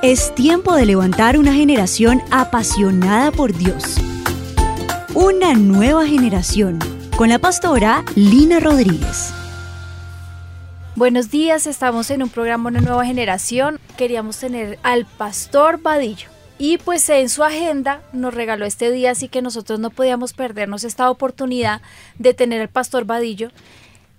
Es tiempo de levantar una generación apasionada por Dios. Una nueva generación con la pastora Lina Rodríguez. Buenos días, estamos en un programa Una Nueva Generación. Queríamos tener al pastor Vadillo. Y pues en su agenda nos regaló este día, así que nosotros no podíamos perdernos esta oportunidad de tener al pastor Vadillo.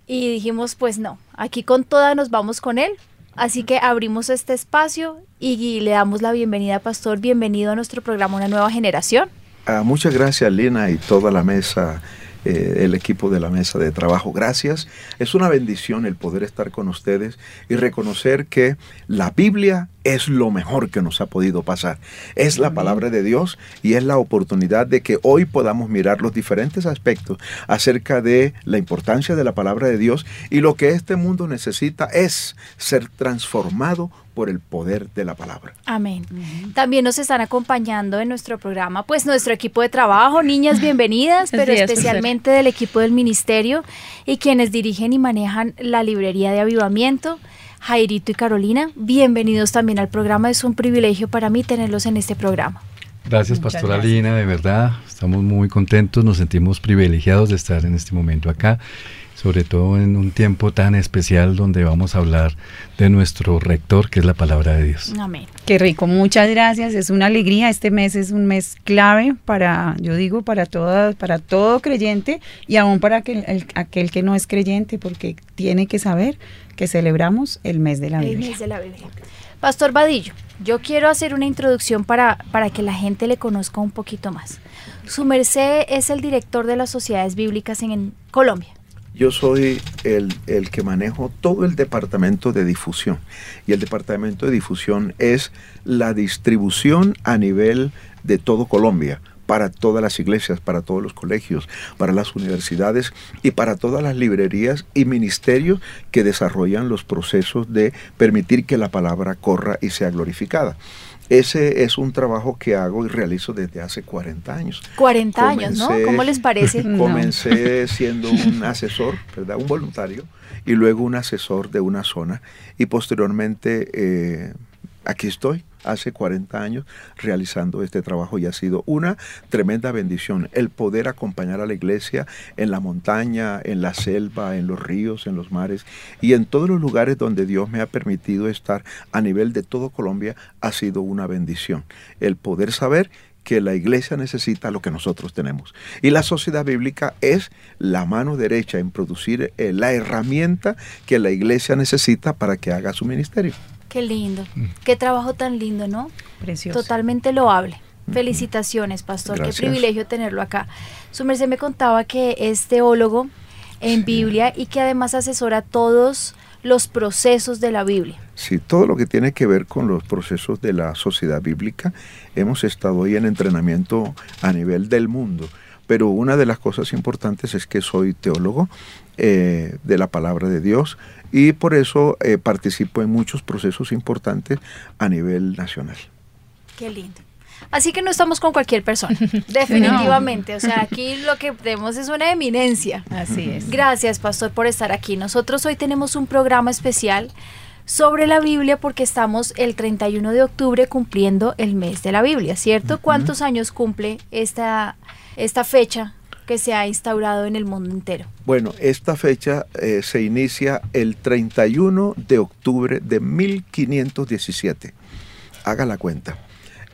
Y dijimos, pues no, aquí con toda nos vamos con él. Así que abrimos este espacio y le damos la bienvenida, Pastor. Bienvenido a nuestro programa Una Nueva Generación. Ah, muchas gracias, Lina, y toda la mesa eh, el equipo de la mesa de trabajo. Gracias. Es una bendición el poder estar con ustedes y reconocer que la Biblia es lo mejor que nos ha podido pasar. Es la palabra de Dios y es la oportunidad de que hoy podamos mirar los diferentes aspectos acerca de la importancia de la palabra de Dios y lo que este mundo necesita es ser transformado por el poder de la palabra. Amén. También nos están acompañando en nuestro programa, pues nuestro equipo de trabajo, niñas bienvenidas, pero especialmente del equipo del ministerio y quienes dirigen y manejan la librería de avivamiento. Jairito y Carolina, bienvenidos también al programa. Es un privilegio para mí tenerlos en este programa. Gracias, Pastora Lina, de verdad. Estamos muy contentos, nos sentimos privilegiados de estar en este momento acá sobre todo en un tiempo tan especial donde vamos a hablar de nuestro rector, que es la palabra de Dios. Amén. Qué rico, muchas gracias. Es una alegría. Este mes es un mes clave para, yo digo, para toda, para todo creyente y aún para aquel, aquel que no es creyente, porque tiene que saber que celebramos el mes de la Biblia. El mes de la Biblia. Pastor Vadillo, yo quiero hacer una introducción para, para que la gente le conozca un poquito más. Su merced es el director de las sociedades bíblicas en Colombia. Yo soy el, que manejo todo el departamento de difusión. Y el departamento de difusión es la distribución a nivel de todo Colombia para todas las iglesias, para todos los colegios, para las universidades y para todas las librerías y ministerios que desarrollan los procesos de permitir que la palabra corra y sea glorificada. Ese es un trabajo que hago y realizo desde hace 40 años. 40 años, ¿no? ¿Cómo les parece? Comencé siendo un asesor, ¿verdad? Un voluntario y luego un asesor de una zona y posteriormente eh, aquí estoy hace 40 años realizando este trabajo y ha sido una tremenda bendición el poder acompañar a la iglesia en la montaña, en la selva, en los ríos, en los mares y en todos los lugares donde Dios me ha permitido estar a nivel de todo Colombia ha sido una bendición. El poder saber que la iglesia necesita lo que nosotros tenemos. Y la sociedad bíblica es la mano derecha en producir eh, la herramienta que la iglesia necesita para que haga su ministerio. Qué lindo, mm. qué trabajo tan lindo, ¿no? Precioso. Totalmente loable. Felicitaciones, pastor, qué privilegio tenerlo acá. Su merced me contaba que es teólogo en Biblia y que además asesora todos los procesos de la Biblia. Sí, todo lo que tiene que ver con los procesos de la sociedad bíblica. Hemos estado hoy en entrenamiento a nivel del mundo, pero una de las cosas importantes es que soy teólogo eh, de la palabra de Dios y por eso eh, participo en muchos procesos importantes a nivel nacional. Qué lindo. Así que no estamos con cualquier persona, definitivamente. O sea, aquí lo que tenemos es una eminencia. Así es. Gracias, pastor, por estar aquí. Nosotros hoy tenemos un programa especial sobre la Biblia porque estamos el 31 de octubre cumpliendo el mes de la Biblia, ¿cierto? ¿Cuántos años cumple esta, esta fecha que se ha instaurado en el mundo entero? Bueno, esta fecha eh, se inicia el 31 de octubre de 1517. Haga la cuenta.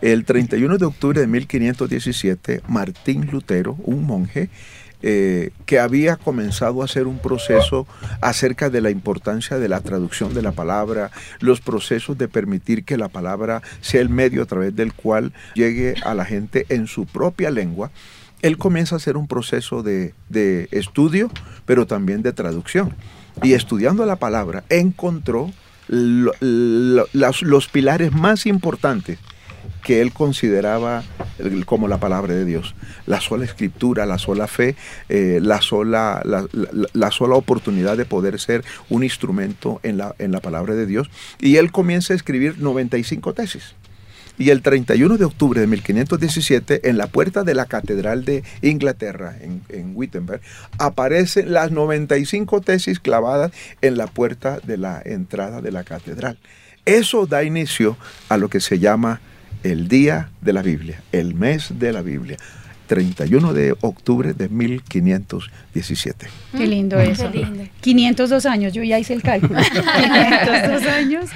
El 31 de octubre de 1517, Martín Lutero, un monje, eh, que había comenzado a hacer un proceso acerca de la importancia de la traducción de la palabra, los procesos de permitir que la palabra sea el medio a través del cual llegue a la gente en su propia lengua, él comienza a hacer un proceso de, estudio, pero también de traducción. Y estudiando la palabra, encontró los pilares más importantes que él consideraba como la palabra de Dios. La sola escritura, la sola fe, eh, la, sola, la, sola oportunidad de poder ser un instrumento en la, en la palabra de Dios. Y él comienza a escribir 95 tesis. Y el 31 de octubre de 1517, en la puerta de la Catedral de Inglaterra, en, en Wittenberg, aparecen las 95 tesis clavadas en la puerta de la entrada de la catedral. Eso da inicio a lo que se llama el día de la Biblia, el mes de la Biblia. 31 de octubre de 1517. Qué lindo eso. qué lindo. 502 años, yo ya hice el cálculo. 502 años.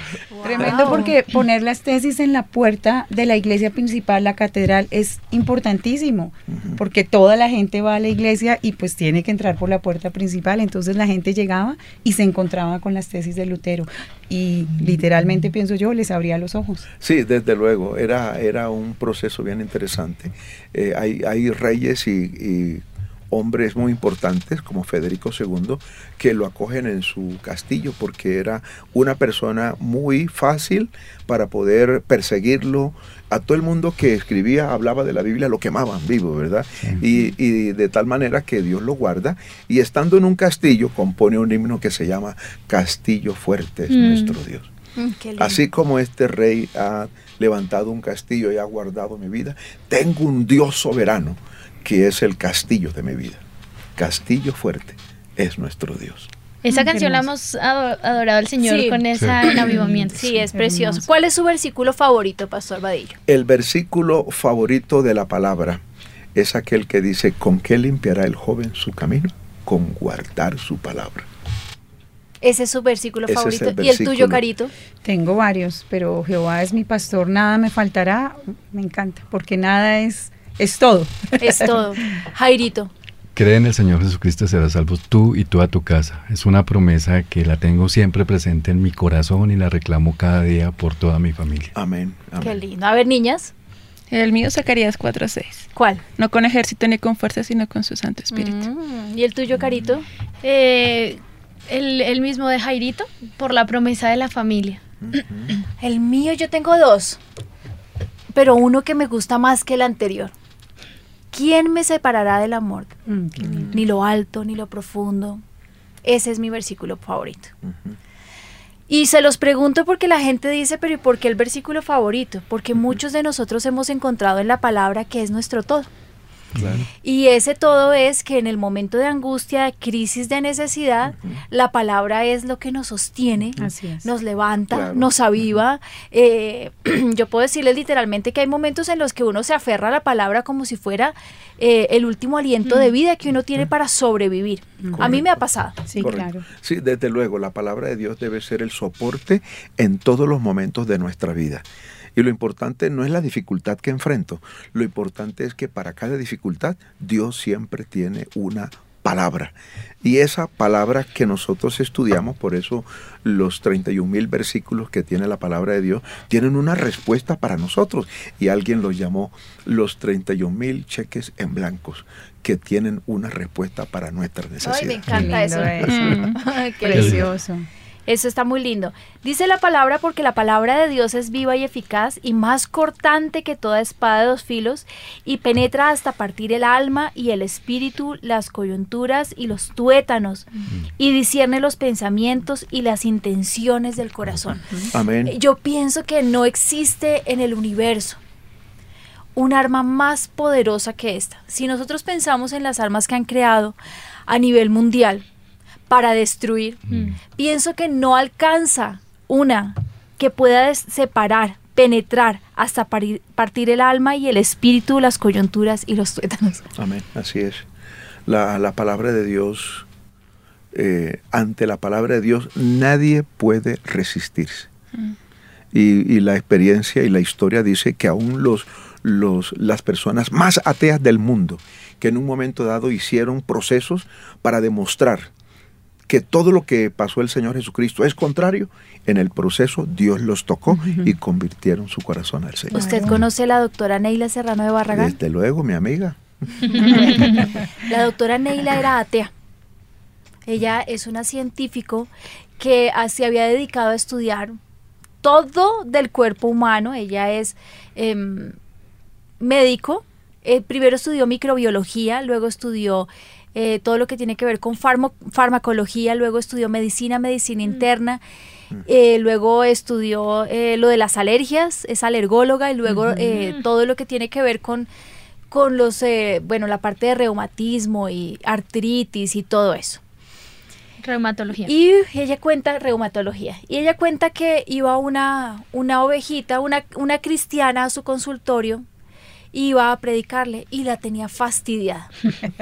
Tremendo porque poner las tesis en la puerta de la iglesia principal, la catedral, es importantísimo. Porque toda la gente va a la iglesia y pues tiene que entrar por la puerta principal. Entonces la gente llegaba y se encontraba con las tesis de Lutero. Y literalmente, pienso yo, les abría los ojos. Sí, desde luego, era, era un proceso bien interesante. Eh, hay, hay reyes y, y hombres muy importantes, como Federico II, que lo acogen en su castillo porque era una persona muy fácil para poder perseguirlo. A todo el mundo que escribía, hablaba de la Biblia, lo quemaban vivo, ¿verdad? Y, y de tal manera que Dios lo guarda. Y estando en un castillo, compone un himno que se llama Castillo Fuerte es Mm. nuestro Dios. Mm. Así como este rey ha levantado un castillo y ha guardado mi vida, tengo un Dios soberano que es el castillo de mi vida. Castillo fuerte es nuestro Dios. Esa Mm, canción la hemos ado- adorado al Señor Sí. con esa Sí. en avivamiento. Sí, es precioso. hermoso. ¿Cuál es su versículo favorito, Pastor Vadillo? El versículo favorito de la palabra es aquel que dice, ¿con qué limpiará el joven su camino? Con guardar su palabra. Ese es su versículo Ese favorito. ¿Y el tuyo. Carito? Tengo varios, pero Jehová es mi pastor, nada me faltará. Me encanta, porque nada es, es todo. Es todo. Jairito. Cree en el Señor Jesucristo, serás salvo tú y toda tu casa. Es una promesa que la tengo siempre presente en mi corazón y la reclamo cada día por toda mi familia. Amén. amén. Qué lindo. A ver, niñas, El mío Zacarías 4:6. ¿cuál? No con ejército ni con fuerza, sino con su Santo Espíritu. Mm, ¿Y el tuyo, Carito? Eh, el, el mismo de Jairito, por la promesa de la familia. El mío yo tengo dos, pero uno que me gusta más que el anterior. ¿Quién me separará del amor? Mm. Ni lo alto, ni lo profundo. Ese es mi versículo favorito. Y se los pregunto porque la gente dice, pero ¿y por qué el versículo favorito? Porque muchos de nosotros hemos encontrado en la palabra que es nuestro todo. Y ese todo es que en el momento de angustia, de crisis, de necesidad, la palabra es lo que nos sostiene, nos levanta, Claro. nos aviva. Eh, yo puedo decirles literalmente que hay momentos en los que uno se aferra a la palabra como si fuera eh, el último aliento de vida que uno tiene para sobrevivir. A mí me ha pasado. Sí, Correcto. claro. Sí, desde luego, la palabra de Dios debe ser el soporte en todos los momentos de nuestra vida. Y lo importante no es la dificultad que enfrento, lo importante es que para cada dificultad Dios siempre tiene una palabra. Y esa palabra que nosotros estudiamos, por eso los 31 mil versículos que tiene la palabra de Dios, tienen una respuesta para nosotros. Y alguien los llamó los 31 mil cheques en blancos, que tienen una respuesta para nuestras Ay, me necesidades. encanta eso. Mm. Ay, qué lindo. Precioso. Eso está muy lindo. Dice la palabra porque la palabra de Dios es viva y eficaz y más cortante que toda espada de dos filos y penetra hasta partir el alma y el espíritu, las coyunturas y los tuétanos y discierne los pensamientos y las intenciones del corazón. Amén. Yo pienso que no existe en el universo un arma más poderosa que esta. Si nosotros pensamos en las armas que han creado a nivel mundial para destruir, pienso que no alcanza una que pueda separar, penetrar hasta partir el alma y el espíritu, las coyunturas y los tuétanos. Amén, así es. La, la palabra de Dios, eh, ante la palabra de Dios, nadie puede resistirse. Y, y la experiencia y la historia dice que aún los, los, las personas más ateas del mundo, que en un momento dado hicieron procesos para demostrar que todo lo que pasó el Señor Jesucristo es contrario, en el proceso Dios los tocó y convirtieron su corazón al Señor. ¿Usted conoce a la doctora Neila Serrano de Barragán? Desde luego, mi amiga. La doctora Neila era atea. Ella es una científico que se había dedicado a estudiar todo del cuerpo humano. Ella es em, médico. Eh, primero estudió microbiología, luego estudió eh, todo lo que tiene que ver con farmo- farmacología, luego estudió medicina, medicina interna. eh, luego estudió eh, lo de las alergias, es alergóloga y luego eh, todo lo que tiene que ver con con los, eh, bueno, la parte de reumatismo y artritis y todo eso. Reumatología. Y ella cuenta, reumatología, y ella cuenta que iba una, una ovejita, una, una cristiana a su consultorio, iba a predicarle y la tenía fastidiada.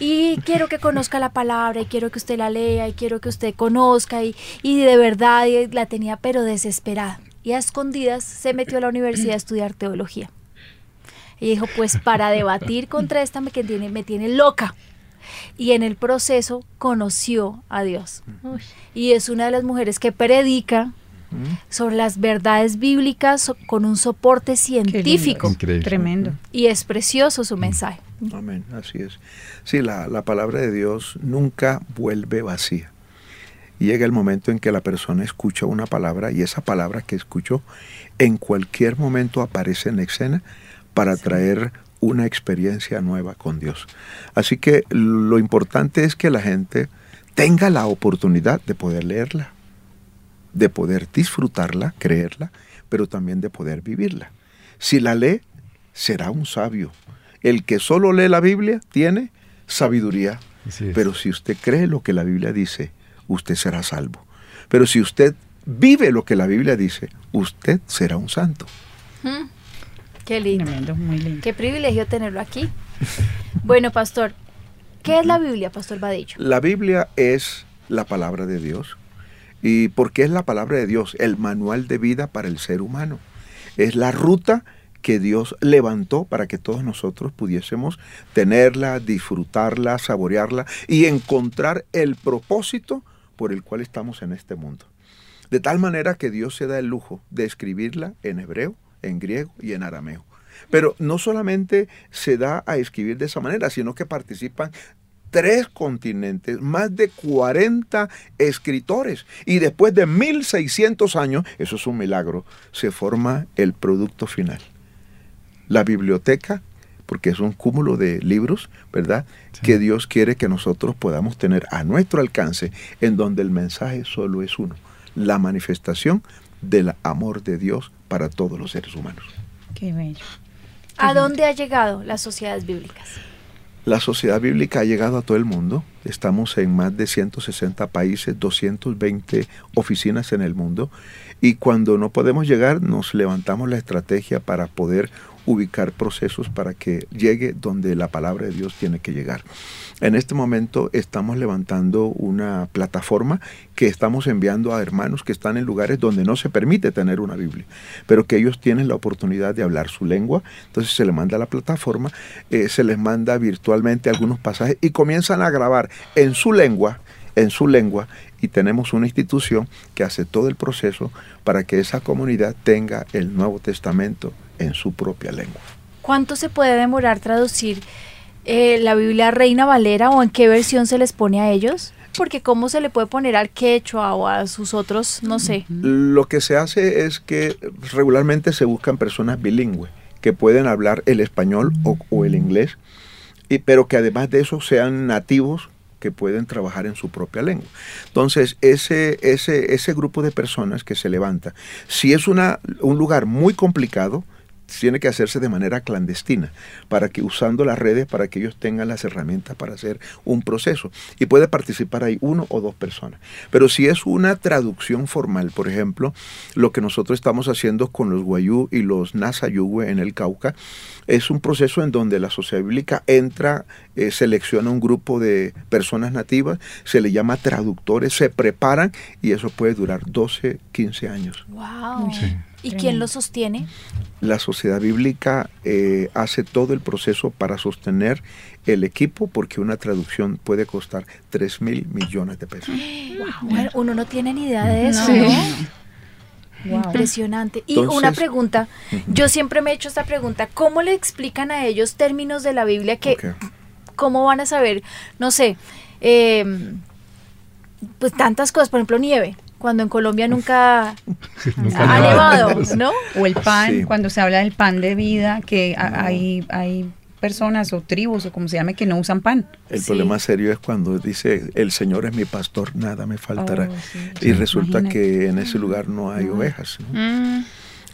y quiero que conozca la palabra, y quiero que usted la lea, y quiero que usted conozca, y, y de verdad y la tenía pero desesperada. Y a escondidas se metió a la universidad a estudiar teología. Y dijo, pues para debatir contra esta me, que tiene, me tiene loca. Y en el proceso conoció a Dios. Uy. Y es una de las mujeres que predica sobre las verdades bíblicas con un soporte científico. Increíble. Tremendo. Y es precioso su mensaje. Amén, así es. Sí, la, la palabra de Dios nunca vuelve vacía. Llega el momento en que la persona escucha una palabra y esa palabra que escuchó en cualquier momento aparece en escena para traer una experiencia nueva con Dios. Así que lo importante es que la gente tenga la oportunidad de poder leerla, de poder disfrutarla, creerla, pero también de poder vivirla. Si la lee, será un sabio. El que solo lee la Biblia tiene sabiduría. Pero si usted cree lo que la Biblia dice, usted será salvo. Pero si usted vive lo que la Biblia dice, usted será un santo. Qué lindo. Tremendo, muy lindo. Qué privilegio tenerlo aquí. Bueno, pastor, ¿qué es la Biblia, pastor Vadillo? La Biblia es la palabra de Dios. ¿Y por qué es la palabra de Dios? El manual de vida para el ser humano. Es la ruta que Dios levantó para que todos nosotros pudiésemos tenerla, disfrutarla, saborearla y encontrar el propósito por el cual estamos en este mundo. De tal manera que Dios se da el lujo de escribirla en hebreo, en griego y en arameo. Pero no solamente se da a escribir de esa manera, sino que participan tres continentes, más de 40 escritores. Y después de 1600 años, eso es un milagro, se forma el producto final. La biblioteca, porque es un cúmulo de libros, ¿verdad? Sí. Que Dios quiere que nosotros podamos tener a nuestro alcance, en donde el mensaje solo es uno, la manifestación del amor de Dios para todos los seres humanos. Qué bello. ¿A dónde ha llegado las sociedades bíblicas? La sociedad bíblica ha llegado a todo el mundo. Estamos en más de 160 países, 220 oficinas en el mundo. Y cuando no podemos llegar, nos levantamos la estrategia para poder ubicar procesos para que llegue donde la palabra de Dios tiene que llegar. En este momento estamos levantando una plataforma que estamos enviando a hermanos que están en lugares donde no se permite tener una Biblia, pero que ellos tienen la oportunidad de hablar su lengua. Entonces se les manda a la plataforma, eh, se les manda virtualmente algunos pasajes y comienzan a grabar en su lengua, en su lengua, y tenemos una institución que hace todo el proceso para que esa comunidad tenga el Nuevo Testamento en su propia lengua. ¿Cuánto se puede demorar traducir eh, la Biblia Reina Valera o en qué versión se les pone a ellos? Porque cómo se le puede poner al quechua o a sus otros, no sé. Lo que se hace es que regularmente se buscan personas bilingües que pueden hablar el español o, o el inglés, y, pero que además de eso sean nativos que pueden trabajar en su propia lengua. Entonces, ese, ese, ese grupo de personas que se levanta, si es una, un lugar muy complicado, tiene que hacerse de manera clandestina, para que usando las redes, para que ellos tengan las herramientas para hacer un proceso. Y puede participar ahí uno o dos personas. Pero si es una traducción formal, por ejemplo, lo que nosotros estamos haciendo con los Guayú y los Nasayugüe en el Cauca, es un proceso en donde la sociedad bíblica entra, eh, selecciona un grupo de personas nativas, se le llama traductores, se preparan y eso puede durar 12, 15 años. Wow. Sí. ¿Y quién lo sostiene? La sociedad bíblica eh, hace todo el proceso para sostener el equipo porque una traducción puede costar 3 mil millones de pesos. Bueno, uno no tiene ni idea de eso, No, ¿no? Wow. Impresionante. Y Entonces- una pregunta, yo siempre me he hecho esta pregunta, ¿cómo le explican a ellos términos de la Biblia que, cómo van a saber, no sé, eh, pues tantas cosas, por ejemplo, nieve, cuando en Colombia nunca Nunca ha nevado, ¿no? O el pan, Sí. cuando se habla del pan de vida, que No. hay, hay personas o tribus o como se llame que no usan pan. El Sí. problema serio es cuando dice, el Señor es mi pastor, nada me faltará. Oh, sí. y resulta Imagínate. que en ese lugar no hay No. ovejas. ¿no? Mm,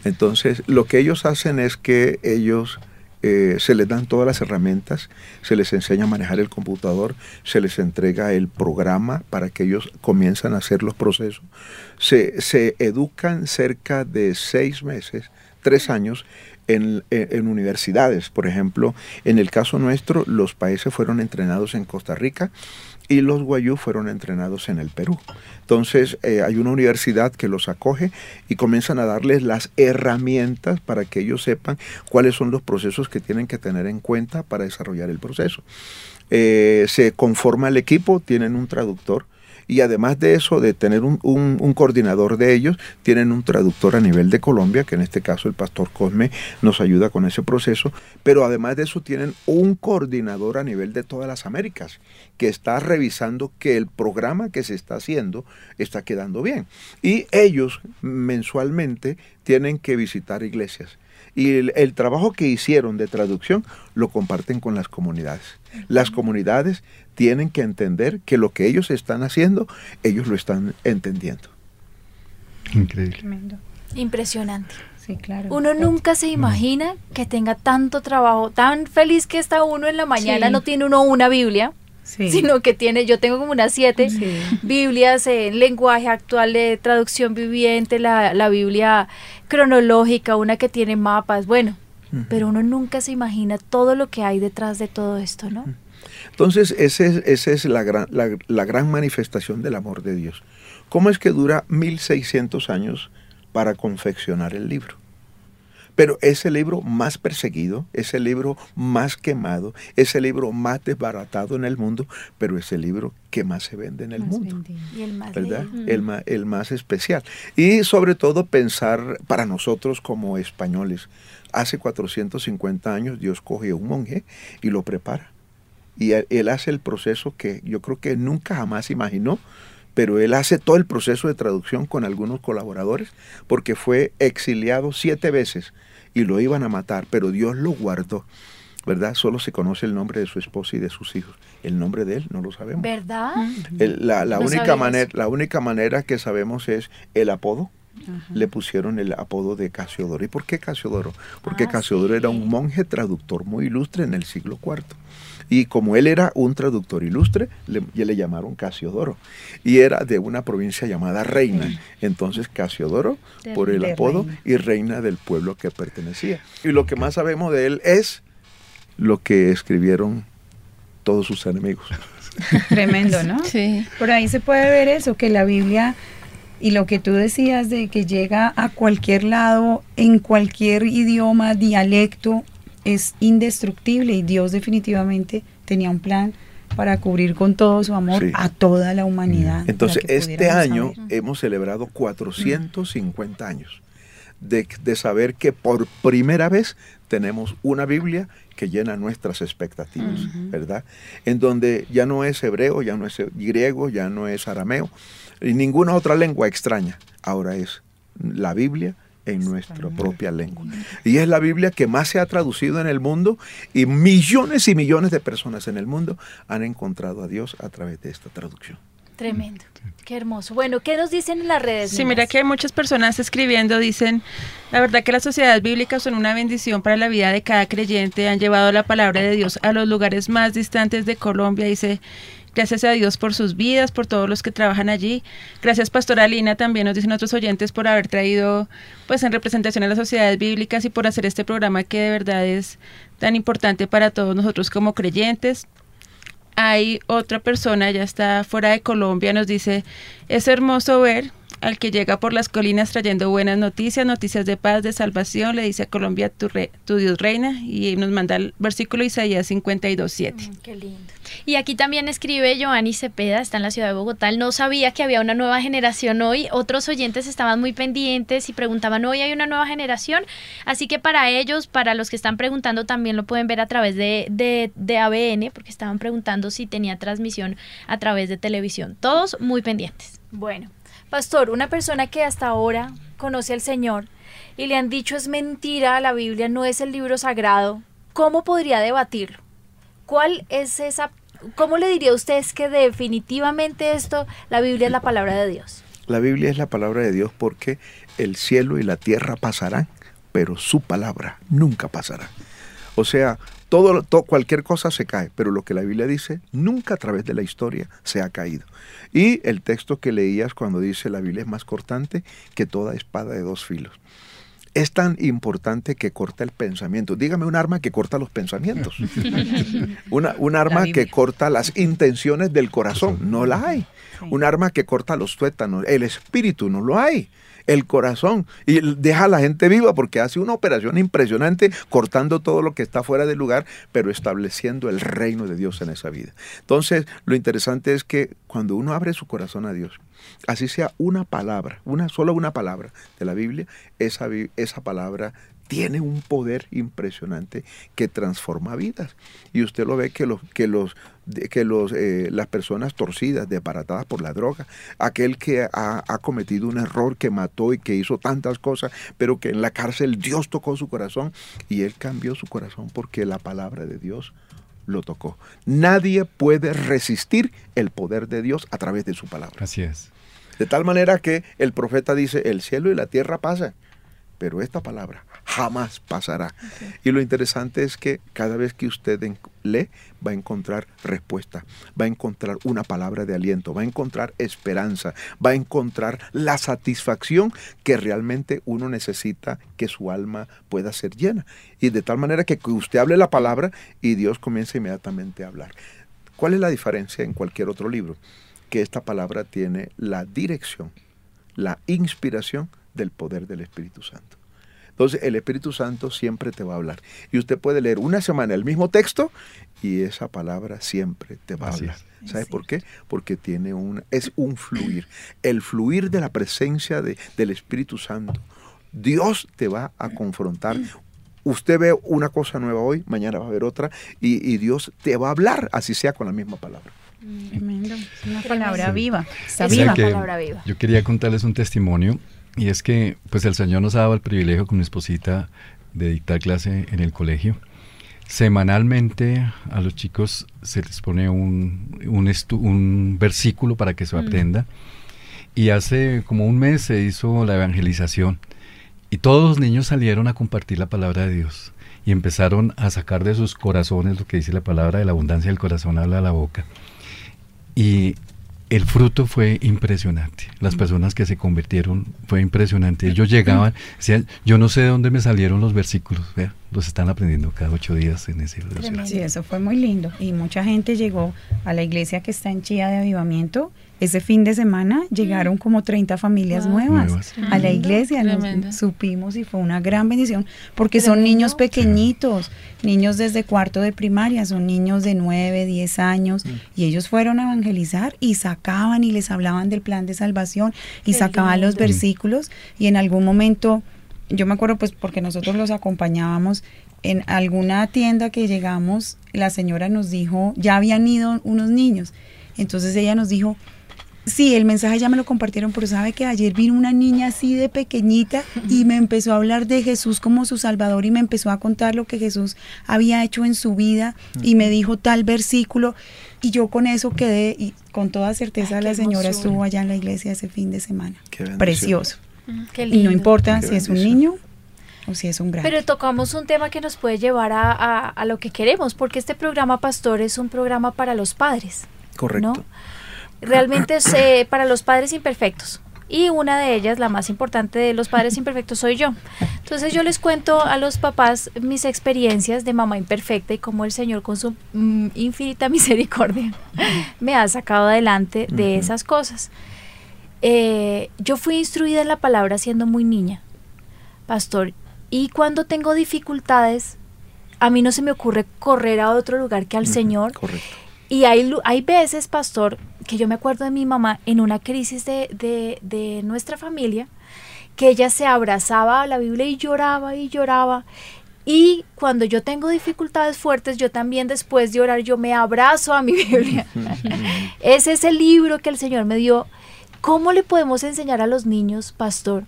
Entonces, lo que ellos hacen es que ellos eh, se les dan todas las herramientas, se les enseña a manejar el computador, se les entrega el programa para que ellos comiencen a hacer los procesos. Se, se educan cerca de seis meses, tres años, en, en, universidades. Por ejemplo, en el caso nuestro, los países fueron entrenados en Costa Rica y los guayú fueron entrenados en el Perú. Entonces eh, hay una universidad que los acoge y comienzan a darles las herramientas para que ellos sepan cuáles son los procesos que tienen que tener en cuenta para desarrollar el proceso. Eh, se conforma el equipo, tienen un traductor, y además de eso, de tener un, un, coordinador de ellos, tienen un traductor a nivel de Colombia, que en este caso el pastor Cosme nos ayuda con ese proceso, pero además de eso tienen un coordinador a nivel de todas las Américas, que está revisando que el programa que se está haciendo está quedando bien. Y ellos mensualmente tienen que visitar iglesias y el, trabajo que hicieron de traducción lo comparten con las comunidades. Las comunidades tienen que entender que lo que ellos están haciendo, ellos lo están entendiendo. Increíble. Impresionante. Sí, claro. Uno nunca se imagina que tenga tanto trabajo, tan feliz que está uno en la mañana, no tiene uno una Biblia, sino que tiene, yo tengo como unas siete Biblias en lenguaje actual de traducción viviente, la, la, Biblia cronológica, una que tiene mapas, bueno, pero uno nunca se imagina todo lo que hay detrás de todo esto, ¿no? Entonces, esa es, es la, gran, la, la gran manifestación del amor de Dios. ¿Cómo es que dura 1600 años para confeccionar el libro? Pero es el libro más perseguido, es el libro más quemado, es el libro más desbaratado en el mundo, pero es el libro que más se vende en el mundo. Y el más ¿verdad? El más, el más especial. Y sobre todo pensar para nosotros como españoles. Hace 450 años Dios coge a un monje y lo prepara. Y él hace el proceso que yo creo que nunca jamás imaginó pero él hace todo el proceso de traducción con algunos colaboradores porque fue exiliado siete veces y lo iban a matar, pero Dios lo guardó. ¿Verdad? Solo se conoce el nombre de su esposa y de sus hijos. El nombre de él no lo sabemos. ¿Verdad? la, única manera, la única manera que sabemos es el apodo. Le pusieron el apodo de Casiodoro. ¿Y por qué Casiodoro? Porque ah, Casiodoro era un monje traductor muy ilustre en el siglo IV. Y como él era un traductor ilustre, le, le llamaron Casiodoro. Y era de una provincia llamada Reina. Entonces Casiodoro, por el apodo, y reina del pueblo que pertenecía. Y lo que más sabemos de él es lo que escribieron todos sus enemigos. Tremendo, ¿no? Sí. Por ahí se puede ver eso, que la Biblia y lo que tú decías de que llega a cualquier lado, en cualquier idioma, dialecto, es indestructible y Dios definitivamente tenía un plan para cubrir con todo su amor a toda la humanidad. Entonces, este año hemos celebrado 450 años de, saber que por primera vez tenemos una Biblia que llena nuestras expectativas, ¿verdad? En donde ya no es hebreo, ya no es griego, ya no es arameo, y ninguna otra lengua extraña. Ahora es la Biblia en nuestra propia lengua. Y es la Biblia que más se ha traducido en el mundo y millones y millones de personas en el mundo han encontrado a Dios a través de esta traducción. Tremendo. Qué hermoso. Bueno, ¿qué nos dicen en las redes? Sí, mira que hay muchas personas escribiendo, dicen, la verdad que las sociedades bíblicas son una bendición para la vida de cada creyente, han llevado la palabra de Dios a los lugares más distantes de Colombia, dice, Gracias a Dios por sus vidas, por todos los que trabajan allí. Gracias, Pastora Lina, también nos dicen otros oyentes por haber traído pues en representación a las sociedades bíblicas y por hacer este programa que de verdad es tan importante para todos nosotros como creyentes. Hay otra persona, ya está fuera de Colombia, nos dice, es hermoso ver al que llega por las colinas trayendo buenas noticias, noticias de paz, de salvación, le dice a Colombia, tu, tu Dios reina, y nos manda el versículo Isaías 52.7. Mm, qué lindo. Y aquí también escribe Giovanni Cepeda, está en la ciudad de Bogotá, no sabía que había una nueva generación hoy, otros oyentes estaban muy pendientes y preguntaban, hoy hay una nueva generación, así que para ellos, para los que están preguntando, también lo pueden ver a través de, de, de ABN, porque estaban preguntando si tenía transmisión a través de televisión, todos muy pendientes. Bueno, Pastor, una persona que hasta ahora conoce al Señor y le han dicho es mentira, la Biblia no es el libro sagrado, ¿cómo podría debatirlo? ¿Cuál es esa, cómo le diría a usted que definitivamente esto, la Biblia es la palabra de Dios? La Biblia es la palabra de Dios porque el cielo y la tierra pasarán, pero su palabra nunca pasará. O sea, todo, todo, cualquier cosa se cae, pero lo que la Biblia dice, nunca a través de la historia se ha caído. Y el texto que leías cuando dice la Biblia es más cortante que toda espada de dos filos es tan importante que corta el pensamiento. Dígame un arma que corta los pensamientos. Una, un arma que corta las intenciones del corazón. No la hay. Un arma que corta los tuétanos. El espíritu no lo hay el corazón y deja a la gente viva porque hace una operación impresionante cortando todo lo que está fuera del lugar, pero estableciendo el reino de Dios en esa vida. Entonces, lo interesante es que cuando uno abre su corazón a Dios, así sea una palabra, una solo una palabra de la Biblia, esa, esa palabra tiene un poder impresionante que transforma vidas. Y usted lo ve que los, que los, que los, eh, las personas torcidas, desbaratadas por la droga, aquel que ha, ha, cometido un error, que mató y que hizo tantas cosas, pero que en la cárcel Dios tocó su corazón y él cambió su corazón porque la palabra de Dios lo tocó. Nadie puede resistir el poder de Dios a través de su palabra. Así es. De tal manera que el profeta dice, el cielo y la tierra pasan, pero esta palabra jamás pasará. Y lo interesante es que cada vez que usted lee, va a encontrar respuesta, va a encontrar una palabra de aliento, va a encontrar esperanza, va a encontrar la satisfacción que realmente uno necesita que su alma pueda ser llena. Y de tal manera que usted hable la palabra y Dios comienza inmediatamente a hablar. ¿Cuál es la diferencia en cualquier otro libro? Que esta palabra tiene la dirección, la inspiración del poder del Espíritu Santo. Entonces el Espíritu Santo siempre te va a hablar. Y usted puede leer una semana el mismo texto y esa palabra siempre te va a hablar. ¿Sabe por qué? Porque tiene un, es un fluir. El fluir de la presencia de, del Espíritu Santo. Dios te va a confrontar. Usted ve una cosa nueva hoy, mañana va a ver otra, y, Dios te va a hablar, así sea con la misma palabra. Tremendo. Es una palabra viva. Está viva. palabra viva. Yo quería contarles un testimonio y es que pues el Señor nos ha dado el privilegio con mi esposita de dictar clase en el colegio. Semanalmente a los chicos se les pone un, un, un versículo para que se mm. aprenda. Y hace como un mes se hizo la evangelización. Y todos los niños salieron a compartir la palabra de Dios. Y empezaron a sacar de sus corazones lo que dice la palabra de la abundancia del corazón habla la boca. Y el fruto fue impresionante. Las mm. personas que se convirtieron fue impresionante. Ellos llegaban, decían, yo no sé de dónde me salieron los versículos, vea, los están aprendiendo cada ocho días en ese Sí, eso fue muy lindo. Y mucha gente llegó a la iglesia que está en Chía de Avivamiento ese fin de semana llegaron como 30 familias nuevas, a la iglesia, nos supimos y fue una gran bendición, porque son niños pequeñitos, niños desde cuarto de primaria, son niños de 9, 10 años, mm. y ellos fueron a evangelizar y sacaban y les hablaban del plan de salvación y sacaban los versículos y en algún momento, yo me acuerdo pues porque nosotros los acompañábamos, en alguna tienda que llegamos, la señora nos dijo, ya habían ido unos niños, entonces ella nos dijo, Sí, el mensaje ya me lo compartieron, pero sabe que ayer vino una niña así de pequeñita y me empezó a hablar de Jesús como su Salvador y me empezó a contar lo que Jesús había hecho en su vida y me dijo tal versículo y yo con eso quedé y con toda certeza la señora estuvo allá en la iglesia ese fin de semana. Precioso. y no importa si es un niño o si es un gran. Pero tocamos un tema que nos puede llevar a, a, lo que queremos, porque este programa Pastor es un programa para los padres. Correcto realmente es eh, para los padres imperfectos. Y una de ellas, la más importante de los padres imperfectos, soy yo. Entonces yo les cuento a los papás mis experiencias de mamá imperfecta y cómo el Señor con su mm, infinita misericordia me ha sacado adelante de esas cosas. Eh, yo fui instruida en la palabra siendo muy niña, pastor, y cuando tengo dificultades, a mí no se me ocurre correr a otro lugar que al Señor. Correcto. Y hay, hay veces, pastor, que yo me acuerdo de mi mamá en una crisis de, de, de nuestra familia, que ella se abrazaba a la Biblia y lloraba y lloraba. Y cuando yo tengo dificultades fuertes, yo también después de orar, yo me abrazo a mi Biblia. Ese es el libro que el Señor me dio. ¿Cómo le podemos enseñar a los niños, pastor,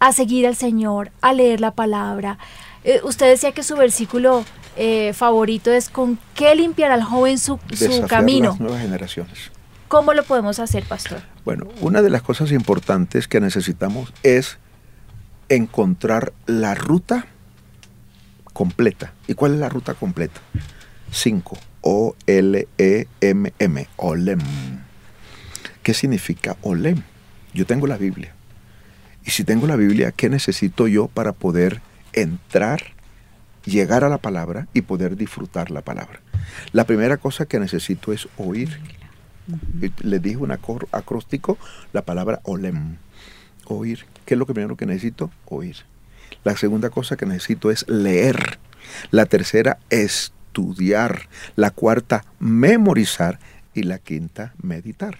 a seguir al Señor, a leer la palabra? Eh, usted decía que su versículo eh, favorito es con qué limpiar al joven su, su camino. Las nuevas generaciones. ¿Cómo lo podemos hacer, pastor? Bueno, una de las cosas importantes que necesitamos es encontrar la ruta completa. ¿Y cuál es la ruta completa? 5. O-L-E-M-M. Olem. ¿Qué significa Olem? Yo tengo la Biblia. Y si tengo la Biblia, ¿qué necesito yo para poder entrar, llegar a la palabra y poder disfrutar la palabra? La primera cosa que necesito es oír. Le dije un acróstico, la palabra olem. Oír. ¿Qué es lo primero que necesito? Oír. La segunda cosa que necesito es leer. La tercera, estudiar. La cuarta, memorizar. Y la quinta, meditar.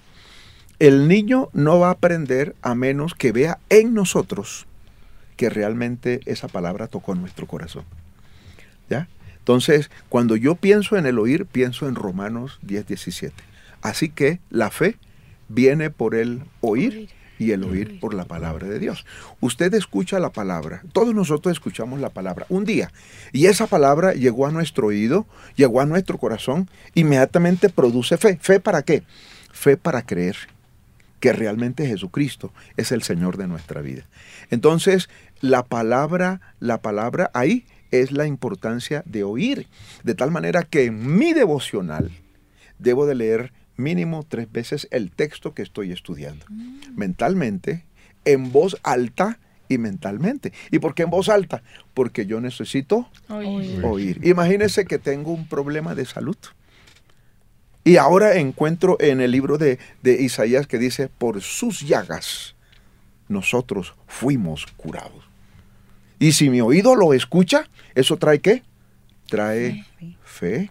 El niño no va a aprender a menos que vea en nosotros que realmente esa palabra tocó nuestro corazón. ¿Ya? Entonces, cuando yo pienso en el oír, pienso en Romanos 10, 17. Así que la fe viene por el oír y el oír por la palabra de Dios. Usted escucha la palabra, todos nosotros escuchamos la palabra un día y esa palabra llegó a nuestro oído, llegó a nuestro corazón, inmediatamente produce fe. ¿Fe para qué? Fe para creer que realmente Jesucristo es el Señor de nuestra vida. Entonces, la palabra, la palabra ahí es la importancia de oír, de tal manera que en mi devocional debo de leer mínimo tres veces el texto que estoy estudiando, mm. mentalmente, en voz alta y mentalmente. ¿Y por qué en voz alta? Porque yo necesito oír. oír. Imagínense que tengo un problema de salud. Y ahora encuentro en el libro de, de Isaías que dice, por sus llagas nosotros fuimos curados. Y si mi oído lo escucha, ¿eso trae qué? Trae fe.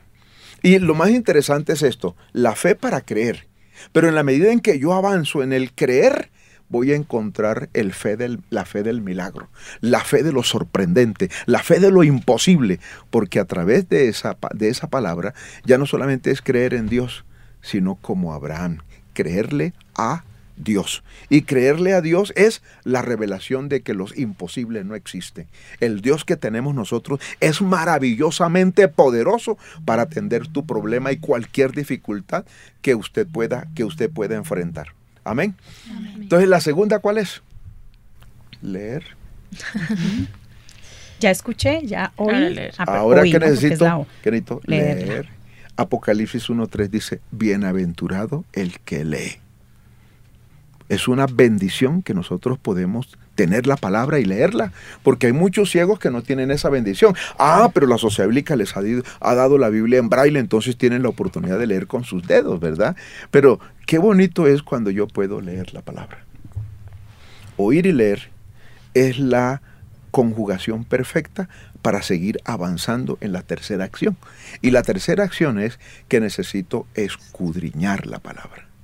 Y lo más interesante es esto, la fe para creer. Pero en la medida en que yo avanzo en el creer, voy a encontrar el fe del, la fe del milagro, la fe de lo sorprendente, la fe de lo imposible, porque a través de esa, de esa palabra ya no solamente es creer en Dios, sino como Abraham, creerle a Dios. Y creerle a Dios es la revelación de que los imposibles no existen. El Dios que tenemos nosotros es maravillosamente poderoso para atender tu problema y cualquier dificultad que usted pueda, que usted pueda enfrentar. Amén. Entonces, la segunda, ¿cuál es? Leer. ya escuché, ya oí. Ahora que necesito, leer. Apocalipsis 1.3 dice, bienaventurado el que lee. Es una bendición que nosotros podemos tener la palabra y leerla, porque hay muchos ciegos que no tienen esa bendición. Ah, pero la sociedad bíblica les ha, ha, dado la Biblia en braille, entonces tienen la oportunidad de leer con sus dedos, ¿verdad? Pero qué bonito es cuando yo puedo leer la palabra. Oír y leer es la conjugación perfecta para seguir avanzando en la tercera acción. Y la tercera acción es que necesito escudriñar la palabra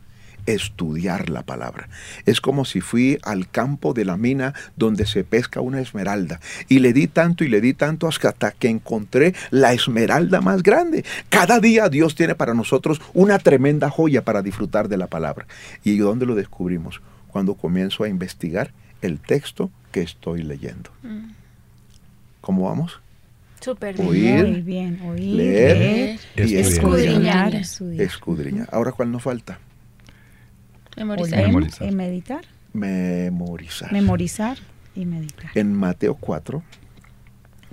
estudiar la palabra. Es como si fui al campo de la mina donde se pesca una esmeralda y le di tanto y le di tanto hasta que encontré la esmeralda más grande. Cada día Dios tiene para nosotros una tremenda joya para disfrutar de la palabra. ¿Y dónde lo descubrimos? Cuando comienzo a investigar el texto que estoy leyendo. Mm. ¿Cómo vamos? Súper bien. bien. Oír, leer, y escudriñar. escudriñar. Ahora, ¿cuál nos falta? Memorizar. Y meditar. Memorizar. Memorizar y meditar. En Mateo 4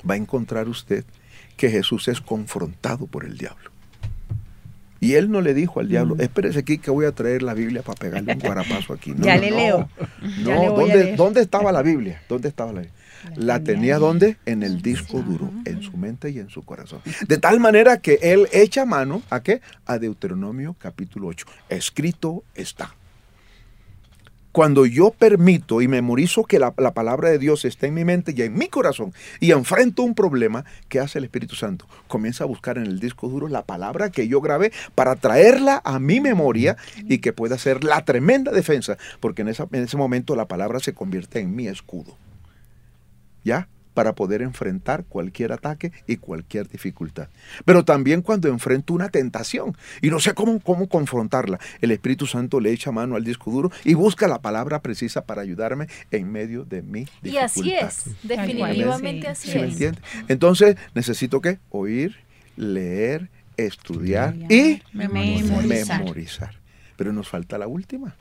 va a encontrar usted que Jesús es confrontado por el diablo. Y él no le dijo al diablo, mm. espérese aquí que voy a traer la Biblia para pegarle un guarapazo aquí. ya le leo. No, ¿dónde, ¿dónde, estaba la Biblia? ¿Dónde estaba la Biblia? La, tenía ¿dónde? En el disco duro, en su mente y en su corazón. De tal manera que él echa mano a qué? A Deuteronomio capítulo 8. Escrito está cuando yo permito y memorizo que la, palabra de Dios está en mi mente y en mi corazón y enfrento un problema, ¿qué hace el Espíritu Santo? Comienza a buscar en el disco duro la palabra que yo grabé para traerla a mi memoria y que pueda ser la tremenda defensa, porque en, en ese momento la palabra se convierte en mi escudo. ¿Ya? Para poder enfrentar cualquier ataque y cualquier dificultad. Pero también cuando enfrento una tentación y no sé cómo, cómo confrontarla, el Espíritu Santo le echa mano al disco duro y busca la palabra precisa para ayudarme en medio de mi dificultad. Y así es, definitivamente así es. Entonces, necesito que oír, leer, estudiar y memorizar. memorizar. Pero nos falta la última.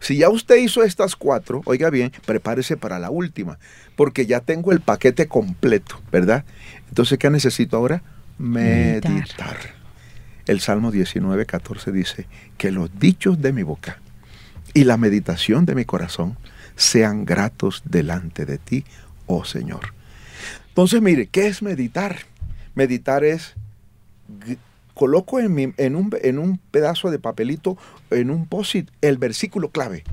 Si ya usted hizo estas cuatro, oiga bien, prepárese para la última, porque ya tengo el paquete completo, ¿verdad? Entonces, ¿qué necesito ahora? Meditar. Meditar. El Salmo 19, 14 dice, que los dichos de mi boca y la meditación de mi corazón sean gratos delante de ti, oh Señor. Entonces, mire, ¿qué es meditar? Meditar es, coloco en, mi- en, un, en un pedazo de papelito, en un post el versículo clave,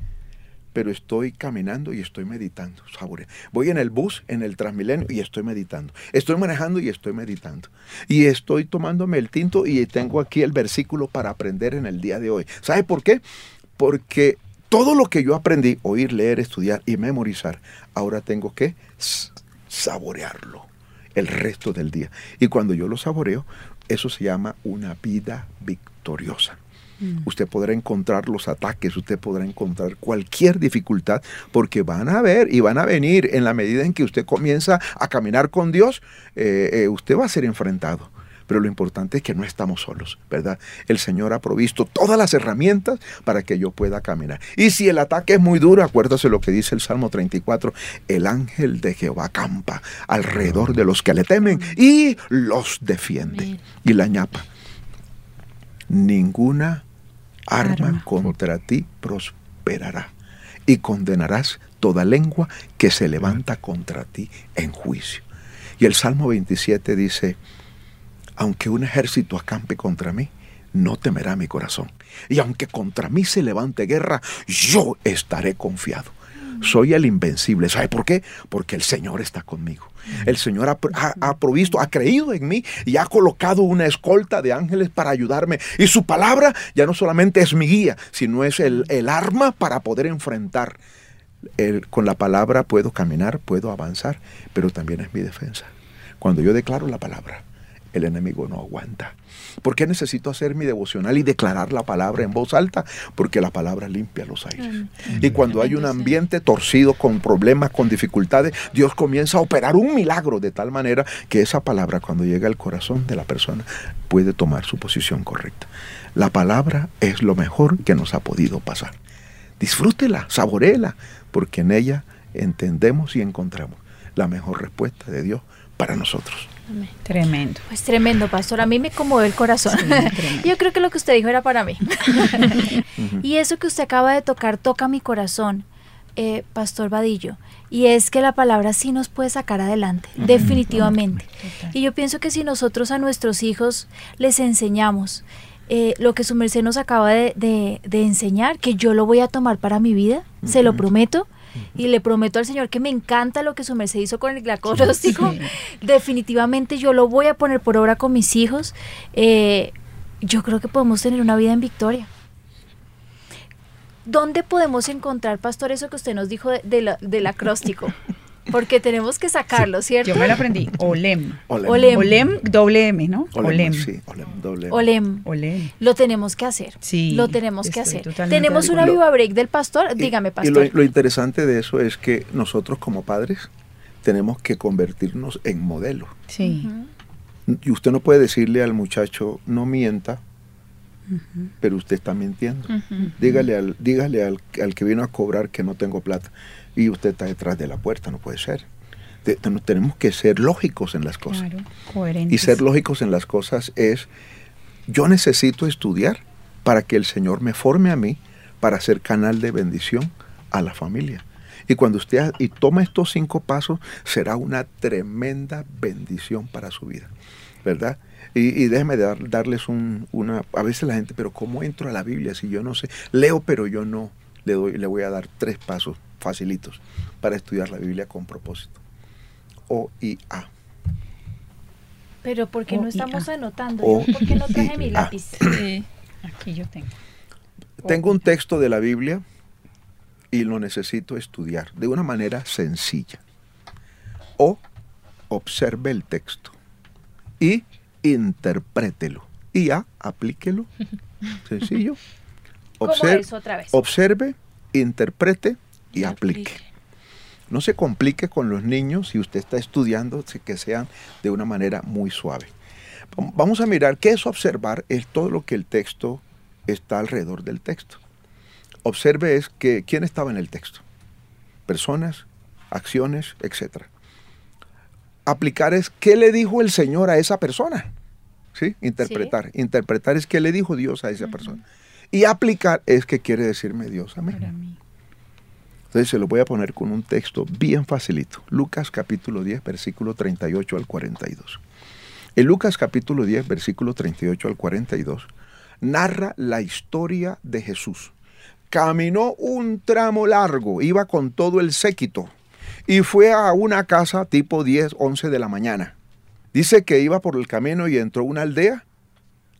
pero estoy caminando y estoy meditando, saborea. Voy en el bus, en el Transmilenio y estoy meditando. Estoy manejando y estoy meditando. Y estoy tomándome el tinto y tengo aquí el versículo para aprender en el día de hoy. ¿Sabe por qué? Porque todo lo que yo aprendí, oír, leer, estudiar y memorizar, ahora tengo que saborearlo el resto del día. Y cuando yo lo saboreo, eso se llama una vida victoriosa. Usted podrá encontrar los ataques, usted podrá encontrar cualquier dificultad, porque van a ver y van a venir en la medida en que usted comienza a caminar con Dios, eh, eh, usted va a ser enfrentado. Pero lo importante es que no estamos solos, ¿verdad? El Señor ha provisto todas las herramientas para que yo pueda caminar. Y si el ataque es muy duro, acuérdase lo que dice el Salmo 34, el ángel de Jehová campa alrededor de los que le temen y los defiende. Y la ñapa, ninguna arma, Arma. contra ti prosperará y condenarás toda lengua que se levanta contra ti en juicio. Y el Salmo 27 dice, aunque un ejército acampe contra mí, no temerá mi corazón. Y aunque contra mí se levante guerra, yo estaré confiado. Soy el invencible. ¿Sabe por qué? Porque el Señor está conmigo. El Señor ha, ha- provisto, ha creído en mí y ha colocado una escolta de ángeles para ayudarme. Y su palabra ya no solamente es mi guía, sino es el, arma para poder enfrentar. Con la palabra puedo caminar, puedo avanzar, pero también es mi defensa. Cuando yo declaro la palabra, el enemigo no aguanta. ¿Por qué necesito hacer mi devocional y declarar la palabra en voz alta? Porque la palabra limpia los aires. Y cuando hay un ambiente torcido, con problemas, con dificultades, Dios comienza a operar un milagro de tal manera que esa palabra cuando llega al corazón de la persona puede tomar su posición correcta. La palabra es lo mejor que nos ha podido pasar. Disfrútela, saboréela, porque en ella entendemos y encontramos la mejor respuesta de Dios para nosotros. Tremendo. Pues tremendo, pastor. A mí me conmovió el corazón. Sí. Yo creo que lo que usted dijo era para mí. y eso que usted acaba de tocar toca mi corazón, eh, pastor Vadillo. Y es que la palabra sí nos puede sacar adelante, definitivamente. Y yo pienso que si nosotros a nuestros hijos les enseñamos eh, lo que su merced nos acaba de, de- de enseñar, que yo lo voy a tomar para mi vida, se lo prometo. Y le prometo al Señor que me encanta lo que su merced hizo con el diagnóstico. Sí. Definitivamente yo lo voy a poner por obra con mis hijos. Eh, yo creo que podemos tener una vida en victoria. ¿Dónde podemos encontrar, pastor, eso que usted nos dijo de- de la- del acróstico? Porque tenemos que sacarlo, ¿cierto? Yo me lo aprendí. Olem. Olem. Olem. Olem, doble M, ¿no? Olem, Olem. sí, olem, doble M. Olem. Olem. Lo tenemos que hacer. Sí, Lo tenemos que hacer. totalmente Tenemos una viva break del pastor. Y- Dígame, Y pastor. lo, lo interesante de eso es que nosotros como padres tenemos que convertirnos en modelo. Sí. Y usted no puede decirle al muchacho, no mienta, pero usted está mintiendo. Dígale, al, dígale al, al que vino a cobrar que no tengo plata y usted está detrás de la puerta, no puede ser. Te- te- tenemos que ser lógicos en las cosas. Claro. Coherentes. Y ser lógicos en las cosas es, yo necesito estudiar para que el Señor me forme a mí para ser canal de bendición a la familia. Y cuando usted y toma estos cinco pasos, será una tremenda bendición para su vida, ¿verdad? Y, y déjeme dar- darles un, una, a veces la gente, pero ¿cómo entro a la Biblia si yo no sé? Leo, pero yo no. Le, doy, le voy a dar tres pasos facilitos para estudiar la Biblia con propósito. O y A. Pero ¿por qué O no estamos A. anotando? O ¿Por qué no traje mi lápiz? Sí. Aquí yo tengo. Tengo un texto de la Biblia y lo necesito estudiar de una manera sencilla. O observe el texto y interprételo. Y ya, aplíquelo. Sencillo. ¿Cómo Obser- es otra vez? Observe, interprete y, Y aplique. aplique. No se complique con los niños si usted está estudiando, que sean de una manera muy suave. Vam- Vamos a mirar qué es observar, es todo lo que el texto está alrededor del texto. observe es que quién estaba en el texto. Personas, acciones, etc. Aplicar es qué le dijo el Señor a esa persona. ¿Sí? Interpretar. Interpretar es qué le dijo Dios a esa persona. Y aplicar es qué quiere decirme Dios a mí. Entonces se lo voy a poner con un texto bien facilito. Lucas capítulo 10, versículo 38 al 42. En Lucas capítulo 10, versículo 38 al 42, narra la historia de Jesús. Caminó un tramo largo, iba con todo el séquito y fue a una casa tipo 10, 11 de la mañana. Dice que iba por el camino y entró una aldea,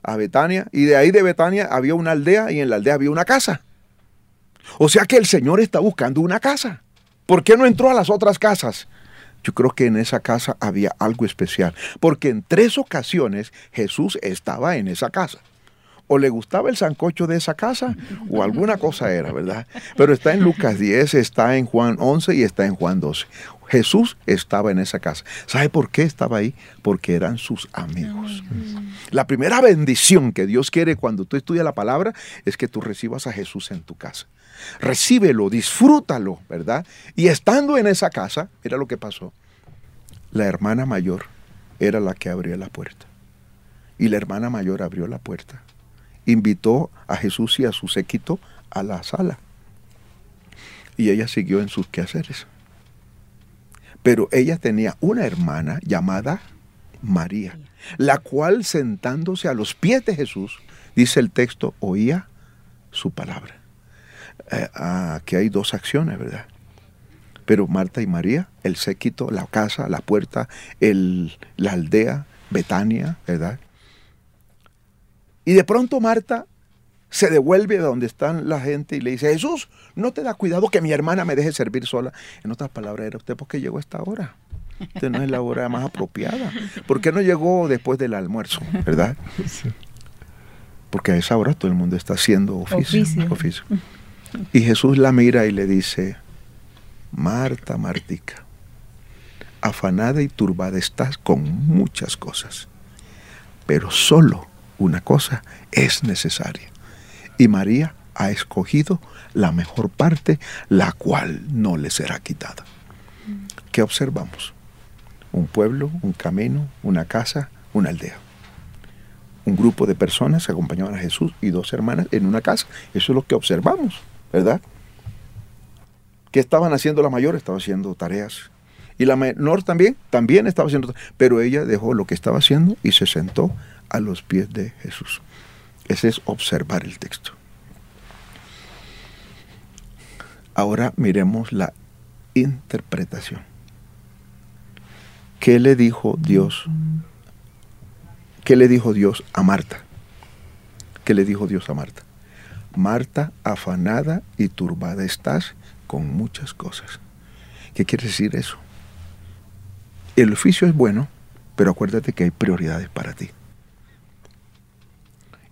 a Betania, y de ahí de Betania había una aldea y en la aldea había una casa. O sea que el Señor está buscando una casa. ¿Por qué no entró a las otras casas? Yo creo que en esa casa había algo especial, porque en tres ocasiones Jesús estaba en esa casa. O le gustaba el sancocho de esa casa, o alguna cosa era, ¿verdad? Pero está en Lucas 10, está en Juan 11 y está en Juan 12. Jesús estaba en esa casa. ¿Sabe por qué estaba ahí? Porque eran sus amigos. La primera bendición que Dios quiere cuando tú estudias la palabra es que tú recibas a Jesús en tu casa recíbelo, disfrútalo, ¿verdad? Y estando en esa casa, mira lo que pasó. La hermana mayor era la que abría la puerta. Y la hermana mayor abrió la puerta. Invitó a Jesús y a su séquito a la sala. Y ella siguió en sus quehaceres. Pero ella tenía una hermana llamada María, la cual sentándose a los pies de Jesús, dice el texto, oía su palabra. Eh, aquí hay dos acciones, ¿verdad? Pero Marta y María, el séquito, la casa, la puerta, el, la aldea, Betania, ¿verdad? Y de pronto Marta se devuelve a donde están la gente y le dice, Jesús, no te da cuidado que mi hermana me deje servir sola. En otras palabras, era usted porque llegó a esta hora. Usted no es la hora más apropiada. ¿Por qué no llegó después del almuerzo, verdad? Porque a esa hora todo el mundo está haciendo oficio. oficio. Y Jesús la mira y le dice, Marta, Martica, afanada y turbada estás con muchas cosas, pero solo una cosa es necesaria. Y María ha escogido la mejor parte, la cual no le será quitada. ¿Qué observamos? Un pueblo, un camino, una casa, una aldea. Un grupo de personas acompañaban a Jesús y dos hermanas en una casa. Eso es lo que observamos. ¿verdad? ¿Qué estaban haciendo la mayor? Estaba haciendo tareas. Y la menor también, también estaba haciendo Pero ella dejó lo que estaba haciendo y se sentó a los pies de Jesús. Ese es observar el texto. Ahora miremos la interpretación. ¿Qué le dijo Dios? ¿Qué le dijo Dios a Marta? ¿Qué le dijo Dios a Marta? Marta, afanada y turbada estás con muchas cosas. ¿Qué quiere decir eso? El oficio es bueno, pero acuérdate que hay prioridades para ti.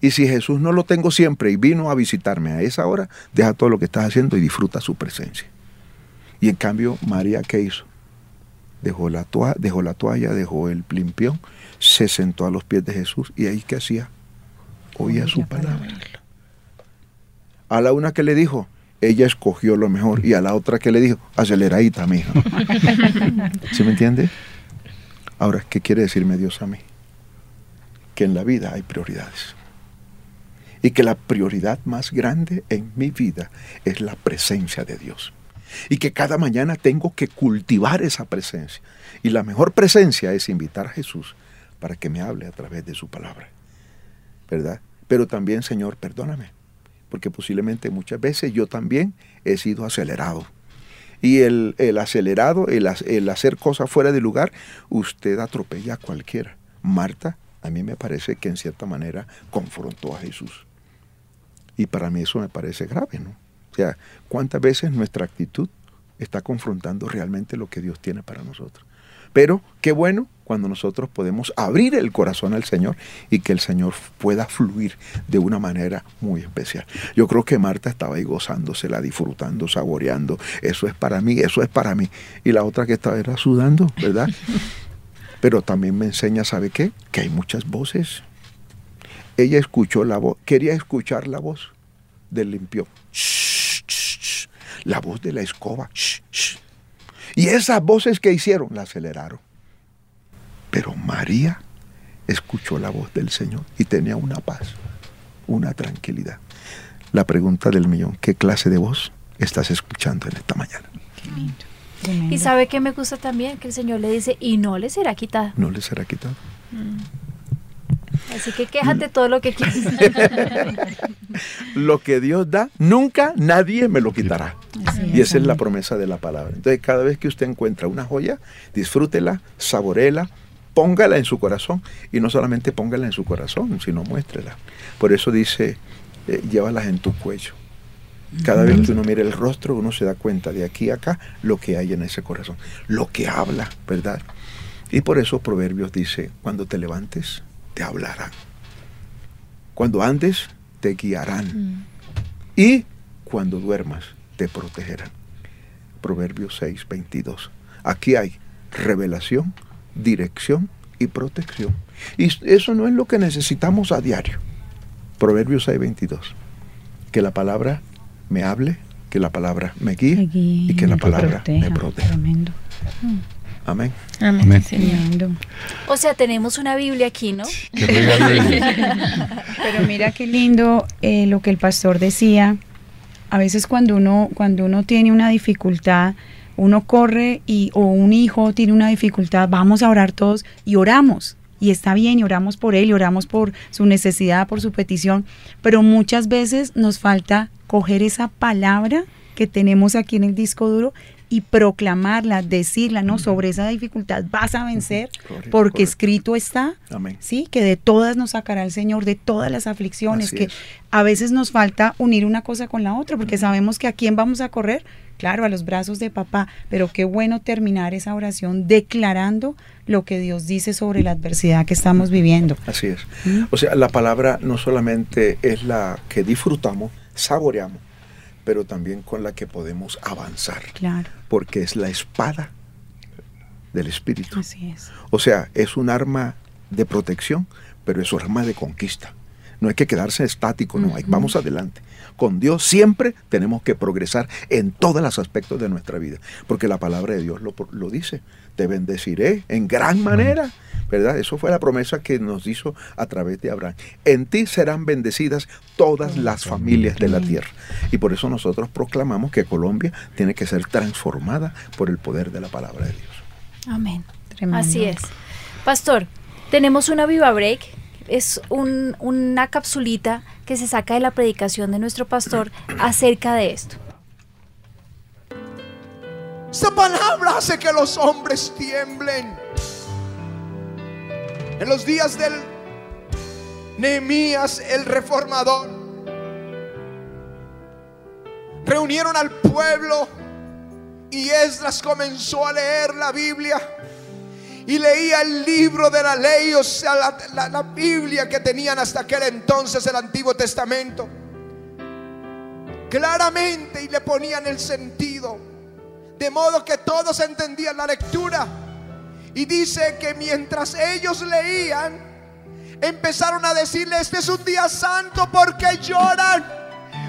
Y si Jesús no lo tengo siempre y vino a visitarme a esa hora, deja todo lo que estás haciendo y disfruta su presencia. Y en cambio, María, ¿qué hizo? Dejó la, toalla, dejó la toalla, dejó el limpión, se sentó a los pies de Jesús y ahí ¿qué hacía? Oía su palabra. A la una que le dijo, ella escogió lo mejor. Y a la otra que le dijo, aceleradita, mija. ¿Sí me entiende? Ahora, ¿qué quiere decirme Dios a mí? Que en la vida hay prioridades. Y que la prioridad más grande en mi vida es la presencia de Dios. Y que cada mañana tengo que cultivar esa presencia. Y la mejor presencia es invitar a Jesús para que me hable a través de su palabra. ¿Verdad? Pero también, Señor, perdóname porque posiblemente muchas veces yo también he sido acelerado. Y el, acelerado, el, el, hacer cosas fuera de lugar, usted atropella a cualquiera. Marta, a mí me parece que en cierta manera confrontó a Jesús. Y para mí eso me parece grave, ¿no? O sea, ¿cuántas veces nuestra actitud está confrontando realmente lo que Dios tiene para nosotros? Pero qué bueno cuando nosotros podemos abrir el corazón al Señor y que el Señor pueda fluir de una manera muy especial. Yo creo que Marta estaba ahí gozándosela, disfrutando, saboreando. Eso es para mí, eso es para mí. Y la otra que estaba era sudando, ¿verdad? Pero también me enseña, ¿sabe qué? Que hay muchas voces. Ella escuchó la voz, quería escuchar la voz del limpió. Shh la voz de la escoba. Y esas voces que hicieron la aceleraron. Pero María escuchó la voz del Señor y tenía una paz, una tranquilidad. La pregunta del millón, ¿qué clase de voz estás escuchando en esta mañana? Y sabe que me gusta también que el Señor le dice, y no le será quitado. No le será quitado. Mm. Así que quéjate todo lo que quieras. lo que Dios da, nunca nadie me lo quitará. y esa es la promesa de la palabra. Entonces, cada vez que usted encuentra una joya, disfrútela, saborela, póngala en su corazón. Y no solamente póngala en su corazón, sino muéstrela. Por eso dice, eh, llévalas en tu cuello. Cada vez que uno mira el rostro, uno se da cuenta de aquí a acá lo que hay en ese corazón, lo que habla, ¿verdad? Y por eso Proverbios dice, cuando te levantes, te hablarán. Cuando andes, te guiarán. Mm. Y cuando duermas, te protegerán. Proverbios 6, 22. Aquí hay revelación, dirección y protección. Y eso no es lo que necesitamos a diario. Proverbios 6, 22. Que la palabra me hable, que la palabra me guíe, y que la palabra me proteja. Amén. Amén. O sea, tenemos una Biblia aquí, ¿no? Pero mira qué lindo eh, lo que el pastor decía. A veces cuando uno, cuando uno tiene una dificultad, uno corre y, o un hijo tiene una dificultad, vamos a orar todos y oramos. Y está bien, y oramos por él, y oramos por su necesidad, por su petición. Pero muchas veces nos falta coger esa palabra que tenemos aquí en el disco duro y proclamarla, decirla, ¿no? Sobre esa dificultad vas a vencer porque escrito está, ¿sí? Que de todas nos sacará el Señor, de todas las aflicciones, que a veces nos falta unir una cosa con la otra porque sabemos que a quién vamos a correr, claro, a los brazos de papá, pero qué bueno terminar esa oración declarando lo que Dios dice sobre la adversidad que estamos viviendo. Así es. ¿Mm? O sea, la palabra no solamente es la que disfrutamos, saboreamos, pero también con la que podemos avanzar. Claro. Porque es la espada del Espíritu. Así es. O sea, es un arma de protección, pero es un arma de conquista. No hay que quedarse estático, no, hay, vamos adelante. Con Dios siempre tenemos que progresar en todos los aspectos de nuestra vida, porque la palabra de Dios lo, lo dice, te bendeciré en gran manera ¿verdad? Eso fue la promesa que nos hizo a través de Abraham. En ti serán bendecidas todas las familias de la tierra. Y por eso nosotros proclamamos que Colombia tiene que ser transformada por el poder de la palabra de Dios. Amén. Así es. Pastor, tenemos una Viva Break. Es una capsulita que se saca de la predicación de nuestro pastor acerca de esto. Esta palabra hace que los hombres tiemblen. En los días del Nehemías el reformador, reunieron al pueblo y Esdras comenzó a leer la Biblia y leía el libro de la ley, o sea, la, la, Biblia que tenían hasta aquel entonces, el Antiguo Testamento. Claramente y le ponían el sentido, de modo que todos entendían la lectura. Y dice que mientras ellos leían, empezaron a decirle, este es un día santo porque lloran.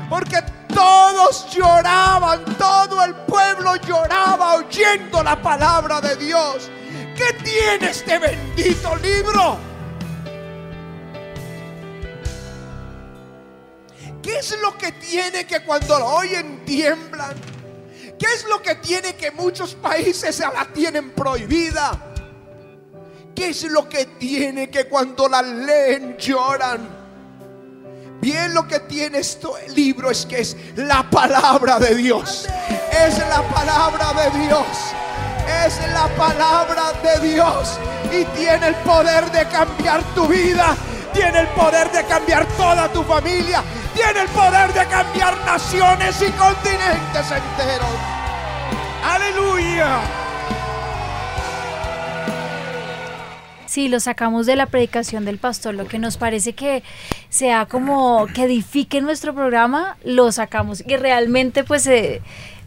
Porque todos lloraban, todo el pueblo lloraba oyendo la palabra de Dios. ¿Qué tiene este bendito libro? ¿Qué es lo que tiene que cuando lo oyen tiemblan? ¿Qué es lo que tiene que muchos países se la tienen prohibida? ¿Qué es lo que tiene que cuando la leen lloran? Bien lo que tiene este libro es que es la palabra de Dios. Es la palabra de Dios. Es la palabra de Dios. Y tiene el poder de cambiar tu vida. Tiene el poder de cambiar toda tu familia. Tiene el poder de cambiar naciones y continentes enteros. Aleluya. Sí, lo sacamos de la predicación del pastor, lo que nos parece que sea como que edifique nuestro programa, lo sacamos. Y realmente pues, eh,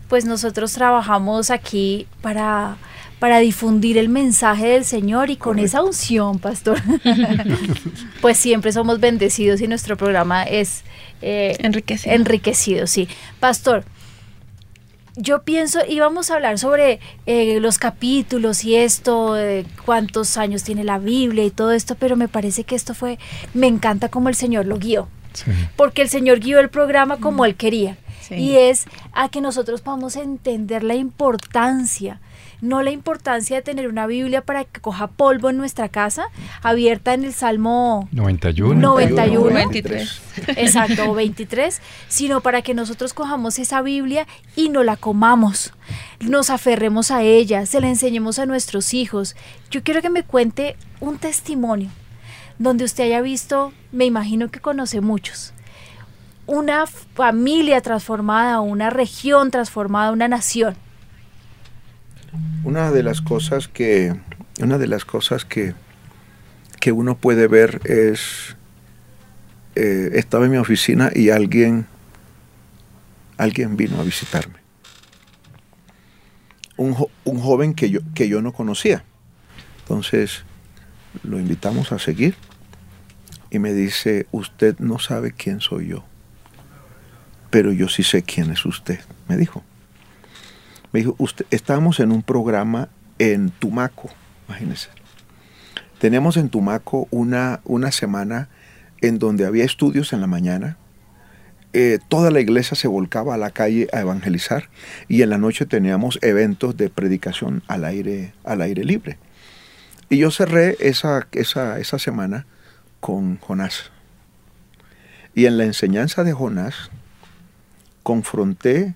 pues nosotros trabajamos aquí para para difundir el mensaje del Señor y con esa unción, pastor, pues siempre somos bendecidos y nuestro programa es eh, enriquecido. Enriquecido, sí. Pastor, yo pienso, íbamos a hablar sobre eh, los capítulos y esto, de cuántos años tiene la Biblia y todo esto, pero me parece que esto fue, me encanta como el Señor lo guió, Sí. porque el Señor guió el programa como Él quería. Sí. Y es a que nosotros podamos entender la importancia, no la importancia de tener una Biblia para que coja polvo en nuestra casa, abierta en el Salmo 91. 91. 23. Exacto, o 23, sino para que nosotros cojamos esa Biblia y no la comamos, nos aferremos a ella, se la enseñemos a nuestros hijos. Yo quiero que me cuente un testimonio donde usted haya visto, me imagino que conoce muchos, una familia transformada, una región transformada, una nación. Una de las cosas que, una de las cosas que, que uno puede ver es, eh, estaba en mi oficina y alguien, alguien vino a visitarme. Un, un joven que yo, que yo no conocía. Entonces lo invitamos a seguir y me dice, usted no sabe quién soy yo, pero yo sí sé quién es usted, me dijo. Me dijo, usted, estamos en un programa en Tumaco, imagínense. Tenemos en Tumaco una, una semana en donde había estudios en la mañana, eh, toda la iglesia se volcaba a la calle a evangelizar y en la noche teníamos eventos de predicación al aire, al aire libre. Y yo cerré esa, esa, esa semana con Jonás. Y en la enseñanza de Jonás confronté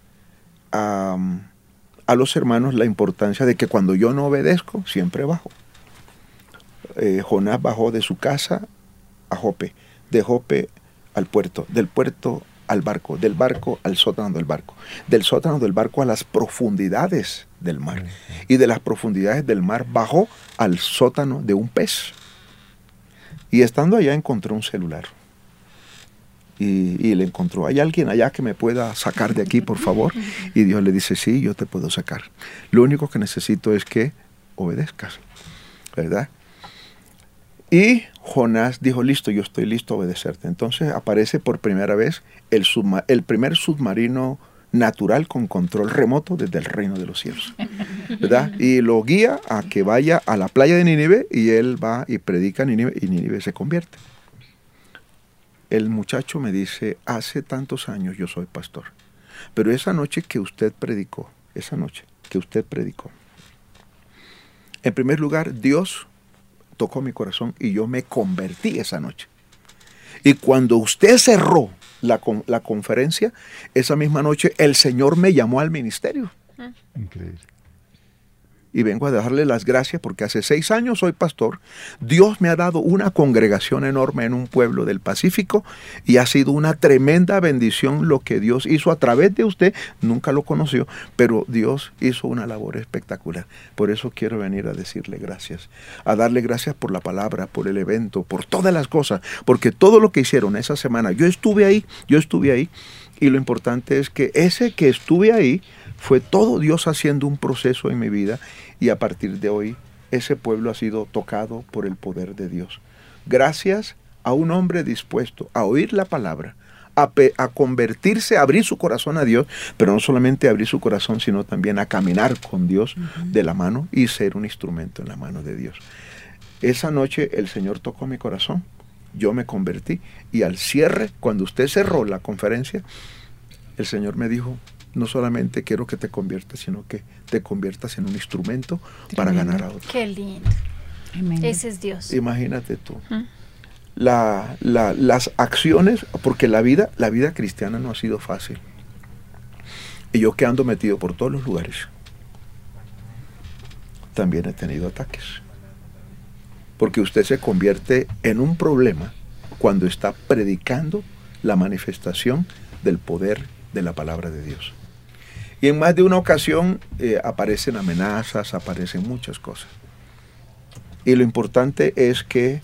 a, a los hermanos la importancia de que cuando yo no obedezco, siempre bajo. Eh, Jonás bajó de su casa a Jope, de Jope al puerto, del puerto al barco, del barco al sótano del barco, del sótano del barco a las profundidades del mar. Y de las profundidades del mar bajó al sótano de un pez. Y estando allá encontró un celular. Y, le encontró, ¿hay alguien allá que me pueda sacar de aquí, por favor? Y Dios le dice, sí, yo te puedo sacar. Lo único que necesito es que obedezcas, ¿verdad? Y Jonás dijo, listo, yo estoy listo a obedecerte. Entonces aparece por primera vez el, el primer submarino natural con control remoto desde el reino de los cielos. ¿Verdad? Y lo guía a que vaya a la playa de Nínive y él va y predica en Nínive y Nínive se convierte. El muchacho me dice, hace tantos años yo soy pastor, pero esa noche que usted predicó, esa noche que usted predicó, en primer lugar, Dios tocó mi corazón y yo me convertí esa noche. Y cuando usted cerró la, con- la conferencia, esa misma noche el Señor me llamó al ministerio. Increíble. Y vengo a darle las gracias porque hace seis años soy pastor. Dios me ha dado una congregación enorme en un pueblo del Pacífico y ha sido una tremenda bendición lo que Dios hizo a través de usted. Nunca lo conoció, pero Dios hizo una labor espectacular. Por eso quiero venir a decirle gracias. A darle gracias por la palabra, por el evento, por todas las cosas. Porque todo lo que hicieron esa semana, yo estuve ahí, yo estuve ahí. Y lo importante es que ese que estuve ahí fue todo Dios haciendo un proceso en mi vida y a partir de hoy ese pueblo ha sido tocado por el poder de Dios. Gracias a un hombre dispuesto a oír la palabra, a, a convertirse, a abrir su corazón a Dios, pero no solamente abrir su corazón, sino también a caminar con Dios de la mano y ser un instrumento en la mano de Dios. Esa noche el Señor tocó mi corazón, yo me convertí y al cierre, cuando usted cerró la conferencia, el Señor me dijo, no solamente quiero que te conviertas, sino que te conviertas en un instrumento para ganar a otros. Qué lindo. Tremendo. Ese es Dios. Imagínate tú. La- la- las acciones, porque la vida, la vida cristiana no ha sido fácil. Y yo que ando metido por todos los lugares, también he tenido ataques. Porque usted se convierte en un problema cuando está predicando la manifestación del poder de la palabra de Dios. Y en más de una ocasión eh, aparecen amenazas, aparecen muchas cosas. Y lo importante es que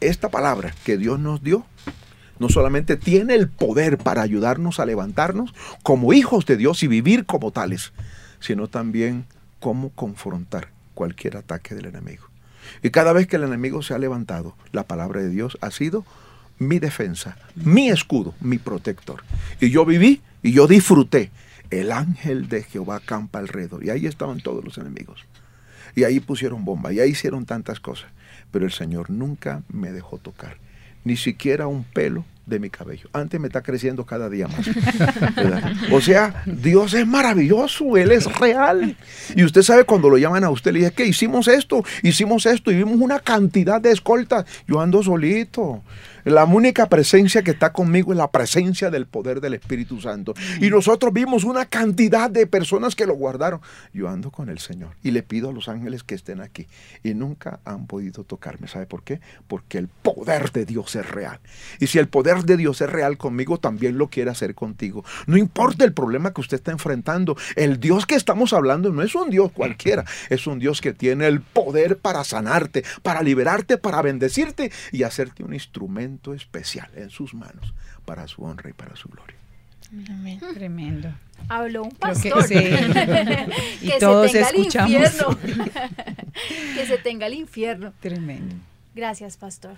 esta palabra que Dios nos dio, no solamente tiene el poder para ayudarnos a levantarnos como hijos de Dios y vivir como tales, sino también cómo confrontar cualquier ataque del enemigo. Y cada vez que el enemigo se ha levantado, la palabra de Dios ha sido mi defensa, mi escudo, mi protector. Y yo viví y yo disfruté el ángel de Jehová campa alrededor. Y ahí estaban todos los enemigos. Y ahí pusieron bomba, y ahí hicieron tantas cosas. Pero el Señor nunca me dejó tocar, ni siquiera un pelo de mi cabello. Antes me está creciendo cada día más. ¿verdad? O sea, Dios es maravilloso, Él es real. Y usted sabe cuando lo llaman a usted, le dice que hicimos esto, hicimos esto, y vimos una cantidad de escoltas. Yo ando solito. La única presencia que está conmigo es la presencia del poder del Espíritu Santo. Y nosotros vimos una cantidad de personas que lo guardaron. Yo ando con el Señor y le pido a los ángeles que estén aquí. Y nunca han podido tocarme. ¿Sabe por qué? Porque el poder de Dios es real. Y si el poder de Dios es real conmigo, también lo quiere hacer contigo. No importa el problema que usted está enfrentando. El Dios que estamos hablando no es un Dios cualquiera. Es un Dios que tiene el poder para sanarte, para liberarte, para bendecirte y hacerte un instrumento especial en sus manos para su honra y para su gloria. Amén. Tremendo. Habló un que pastor. sí. Y que todos se tenga el escuchamos. infierno. que se tenga el infierno. Tremendo. Gracias, pastor.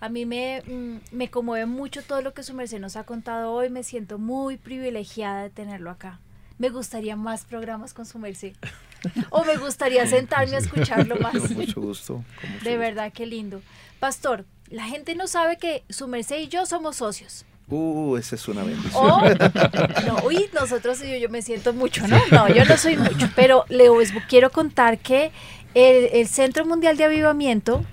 A mí me, mm, me conmueve mucho todo lo que su merced nos ha contado hoy. Me siento muy privilegiada de tenerlo acá. Me gustaría más programas con su merced. O me gustaría sentarme a escucharlo más. Con mucho gusto. con mucho De gusto. verdad, qué lindo. Pastor, la gente no sabe que su merced y yo somos socios. Uh, esa es una bendición. O, no, uy, nosotros y yo, yo me siento mucho, ¿no? No, yo no soy mucho, pero les quiero contar que el, el Centro Mundial de Avivamiento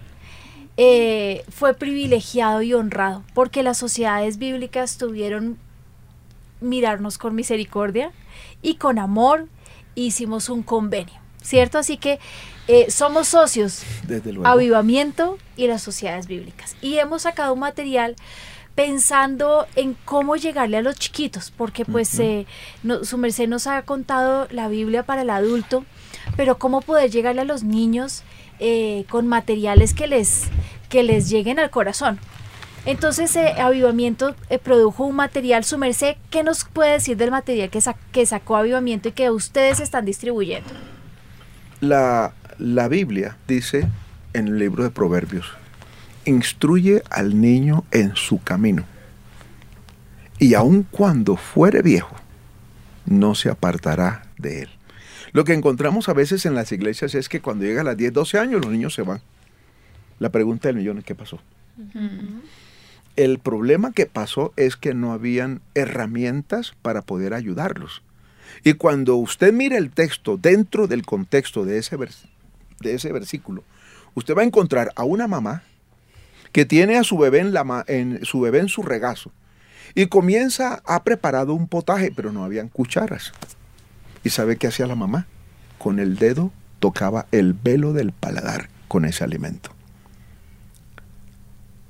eh, fue privilegiado y honrado porque las sociedades bíblicas tuvieron mirarnos con misericordia y con amor hicimos un convenio, ¿cierto? Así que eh, somos socios Desde luego. Avivamiento y las sociedades bíblicas. Y hemos sacado un material pensando en cómo llegarle a los chiquitos, porque pues eh, no- su merced nos ha contado la Biblia para el adulto, pero cómo poder llegarle a los niños eh, con materiales que les, que les lleguen al corazón. Entonces, eh, Avivamiento eh, produjo un material, su merced, ¿qué nos puede decir del material que, sa- que sacó Avivamiento y que ustedes están distribuyendo? La, la Biblia dice en el libro de Proverbios, instruye al niño en su camino, y aun cuando fuere viejo, no se apartará de él. Lo que encontramos a veces en las iglesias es que cuando llega a las 10, 12 años los niños se van. La pregunta del millón es ¿qué pasó? El problema que pasó es que no habían herramientas para poder ayudarlos. Y cuando usted mire el texto dentro del contexto de ese, de ese versículo, usted va a encontrar a una mamá que tiene a su bebé en, la su bebé en su regazo y comienza, ha preparado un potaje, pero no habían cucharas. ¿Y sabe qué hacía la mamá? Con el dedo tocaba el velo del paladar con ese alimento.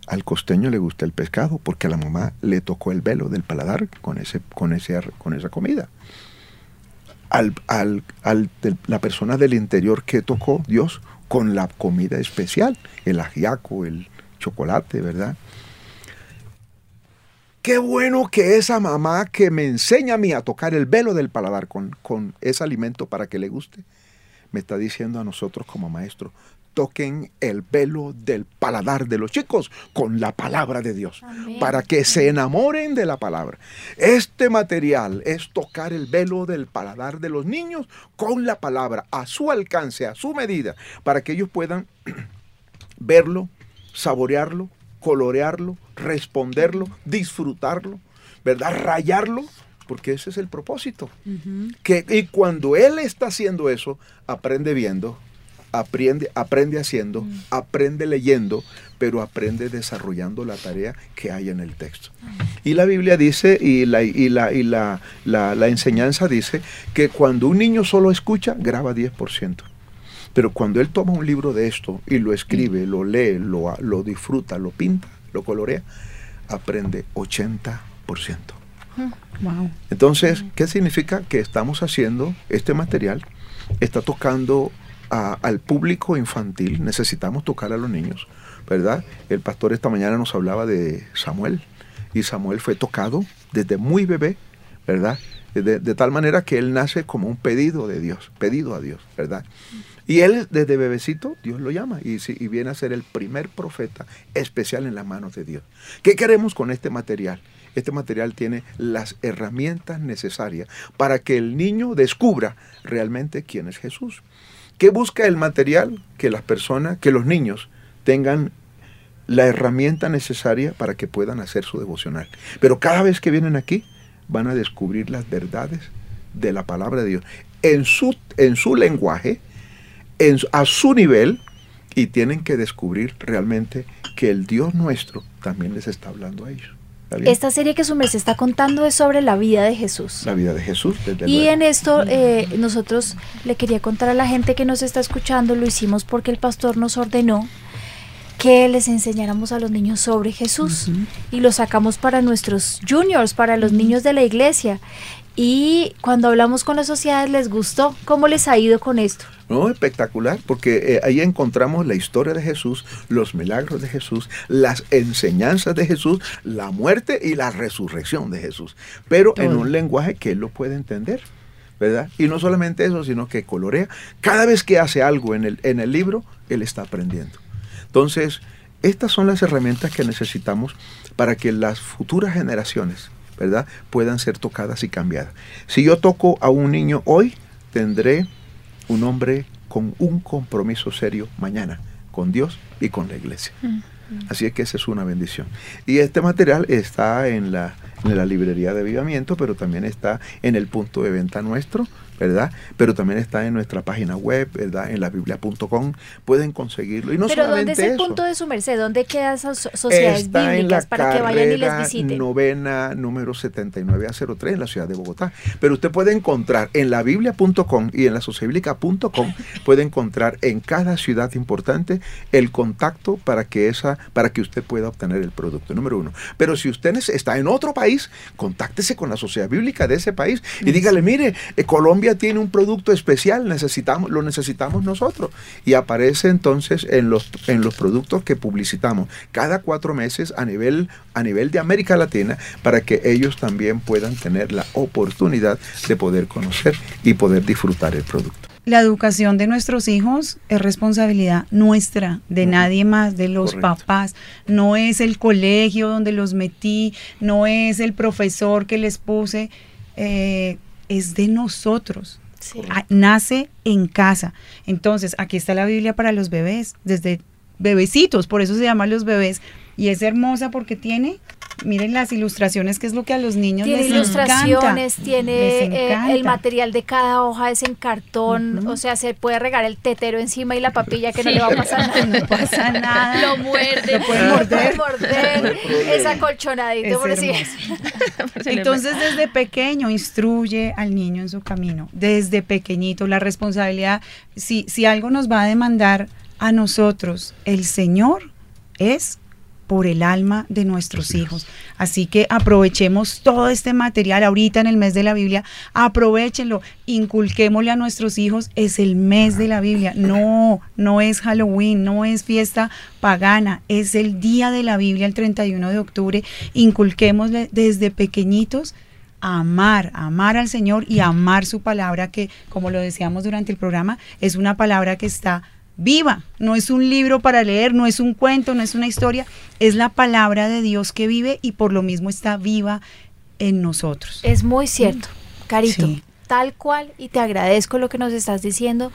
Al costeño le gusta el pescado porque a la mamá le tocó el velo del paladar con, ese, con, con esa comida. Al, al- al- la persona del interior que tocó Dios con la comida especial, el ajiaco, el chocolate, ¿verdad? Qué bueno que esa mamá que me enseña a mí a tocar el velo del paladar con, con ese alimento para que le guste, me está diciendo a nosotros como maestro, toquen el velo del paladar de los chicos con la palabra de Dios, Amén. para que se enamoren de la palabra. Este material es tocar el velo del paladar de los niños con la palabra, a su alcance, a su medida, para que ellos puedan verlo, saborearlo, colorearlo, responderlo, disfrutarlo, ¿verdad? Rayarlo, porque ese es el propósito. que, y cuando él está haciendo eso, aprende viendo, aprende, aprende haciendo, aprende leyendo, pero aprende desarrollando la tarea que hay en el texto. Y la Biblia dice, y la, y la, y la, la- la enseñanza dice, que cuando un niño solo escucha, graba 10%. Pero cuando él toma un libro de esto y lo escribe, lo lee, lo, lo disfruta, lo pinta, lo colorea, aprende 80%. Wow. Entonces, ¿qué significa? Que estamos haciendo este material, está tocando al público infantil, necesitamos tocar a los niños, ¿verdad? El pastor esta mañana nos hablaba de Samuel, y Samuel fue tocado desde muy bebé, ¿verdad? De, de tal manera que él nace como un pedido de Dios, pedido a Dios, ¿verdad? Y él desde bebecito, Dios lo llama y, y, viene a ser el primer profeta especial en las manos de Dios. ¿Qué queremos con este material? Este material tiene las herramientas necesarias para que el niño descubra realmente quién es Jesús. ¿Qué busca el material? Que las personas, que los niños tengan la herramienta necesaria para que puedan hacer su devocional. Pero cada vez que vienen aquí, van a descubrir las verdades de la palabra de Dios en su, en su lenguaje, en, a su nivel, y tienen que descubrir realmente que el Dios nuestro también les está hablando a ellos. Esta serie que su merced está contando es sobre la vida de Jesús. La vida de Jesús. Desde y luego. en esto eh, nosotros le quería contar a la gente que nos está escuchando, lo hicimos porque el pastor nos ordenó que les enseñáramos a los niños sobre Jesús uh -huh. y lo sacamos para nuestros juniors, para los niños de la iglesia. Y cuando hablamos con las sociedades les gustó. ¿Cómo les ha ido con esto? No, espectacular, porque eh, ahí encontramos la historia de Jesús, los milagros de Jesús, las enseñanzas de Jesús, la muerte y la resurrección de Jesús, pero Todo. en un lenguaje que él lo puede entender. ¿verdad? Y no solamente eso, sino que colorea. Cada vez que hace algo en el, en el libro, él está aprendiendo. Entonces, estas son las herramientas que necesitamos para que las futuras generaciones, ¿verdad?, puedan ser tocadas y cambiadas. Si yo toco a un niño hoy, tendré un hombre con un compromiso serio mañana, con Dios y con la iglesia. Mm. Así es que esa es una bendición. Y este material está en la, en la librería de avivamiento, pero también está en el punto de venta nuestro, ¿verdad? Pero también está en nuestra página web, ¿verdad? En la biblia.com pueden conseguirlo. Y no Pero solamente ¿dónde es el eso, punto de su merced? ¿Dónde quedan esas sociedades Está en bíblicas la para que vayan y les visiten? novena número 79 a 03 en la ciudad de Bogotá. Pero usted puede encontrar en la biblia.com y en la sociobiblica.com puede encontrar en cada ciudad importante el contacto para que esa para que usted pueda obtener el producto número uno. Pero si usted está en otro país, contáctese con la sociedad bíblica de ese país y dígale, mire, eh, Tiene un producto especial, necesitamos, lo necesitamos nosotros. Y aparece entonces en los, en los productos que publicitamos cada cuatro meses a nivel, a nivel de América Latina para que ellos también puedan tener la oportunidad de poder conocer y poder disfrutar el producto. La educación de nuestros hijos es responsabilidad nuestra, de nadie más, de los Correcto. papás. No es el colegio donde los metí, no es el profesor que les puse, eh, es de nosotros. Sí. Ah, Nace en casa. Entonces, aquí está la Biblia para los bebés, desde bebecitos, por eso se llaman los bebés. Y es hermosa porque tiene, miren las ilustraciones, que es lo que a los niños Tiene les ilustraciones, encanta. tiene Les eh, el encanta. material de cada hoja es en cartón, o sea, se puede regar el tetero encima y la papilla que no le va a pasar nada. No pasa nada. Lo muerde. Lo pueden No morder. puede morder, esa colchonadita, Es por así. hermoso. Entonces, desde pequeño, instruye al niño en su camino. Desde pequeñito, la responsabilidad, si, si algo nos va a demandar a nosotros, el Señor es por el alma de nuestros hijos. Así que aprovechemos todo este material ahorita en el mes de la Biblia, aprovechenlo, inculquémosle a nuestros hijos, es el mes de la Biblia. No, no es Halloween, no es fiesta pagana, es el día de la Biblia, el 31 de octubre. Inculquémosle desde pequeñitos amar, amar al Señor y amar su palabra que, como lo decíamos durante el programa, es una palabra que está viva, no es un libro para leer, no es un cuento, no es una historia, es la palabra de Dios que vive y por lo mismo está viva en nosotros. Es muy cierto, Carito, Sí. tal cual, y te agradezco lo que nos estás diciendo.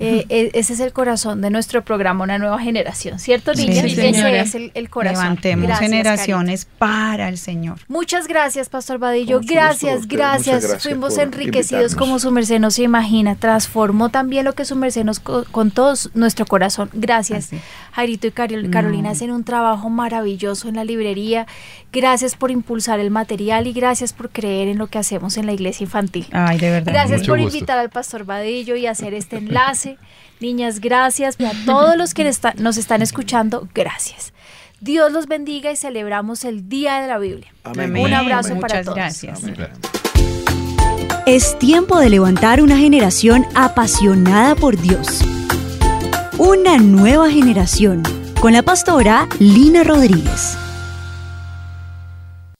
Eh, e- ese es el corazón de nuestro programa Una Nueva Generación, ¿cierto, Sí, niñas? señora. ese es el, el corazón. Levantemos Gracias, generaciones para el Señor. Muchas gracias, Pastor Vadillo. Gracias, gracias. Fuimos enriquecidos invitarnos. como su merced no se imagina. Transformó también lo que su merced nos co- contó nuestro corazón. Gracias. Así. Jairito y Carol- No. Carolina hacen un trabajo maravilloso en la librería. Gracias por impulsar el material y gracias por creer en lo que hacemos en la iglesia infantil. Ay, de verdad. Gracias Mucho por gusto. invitar al Pastor Vadillo y hacer este enlace. Niñas, gracias. Y a todos los que está- nos están escuchando, gracias. Dios los bendiga y celebramos el Día de la Biblia. Amén. Un abrazo para todos. gracias. Amén. Es tiempo de levantar una generación apasionada por Dios. Una nueva generación con la pastora Lina Rodríguez.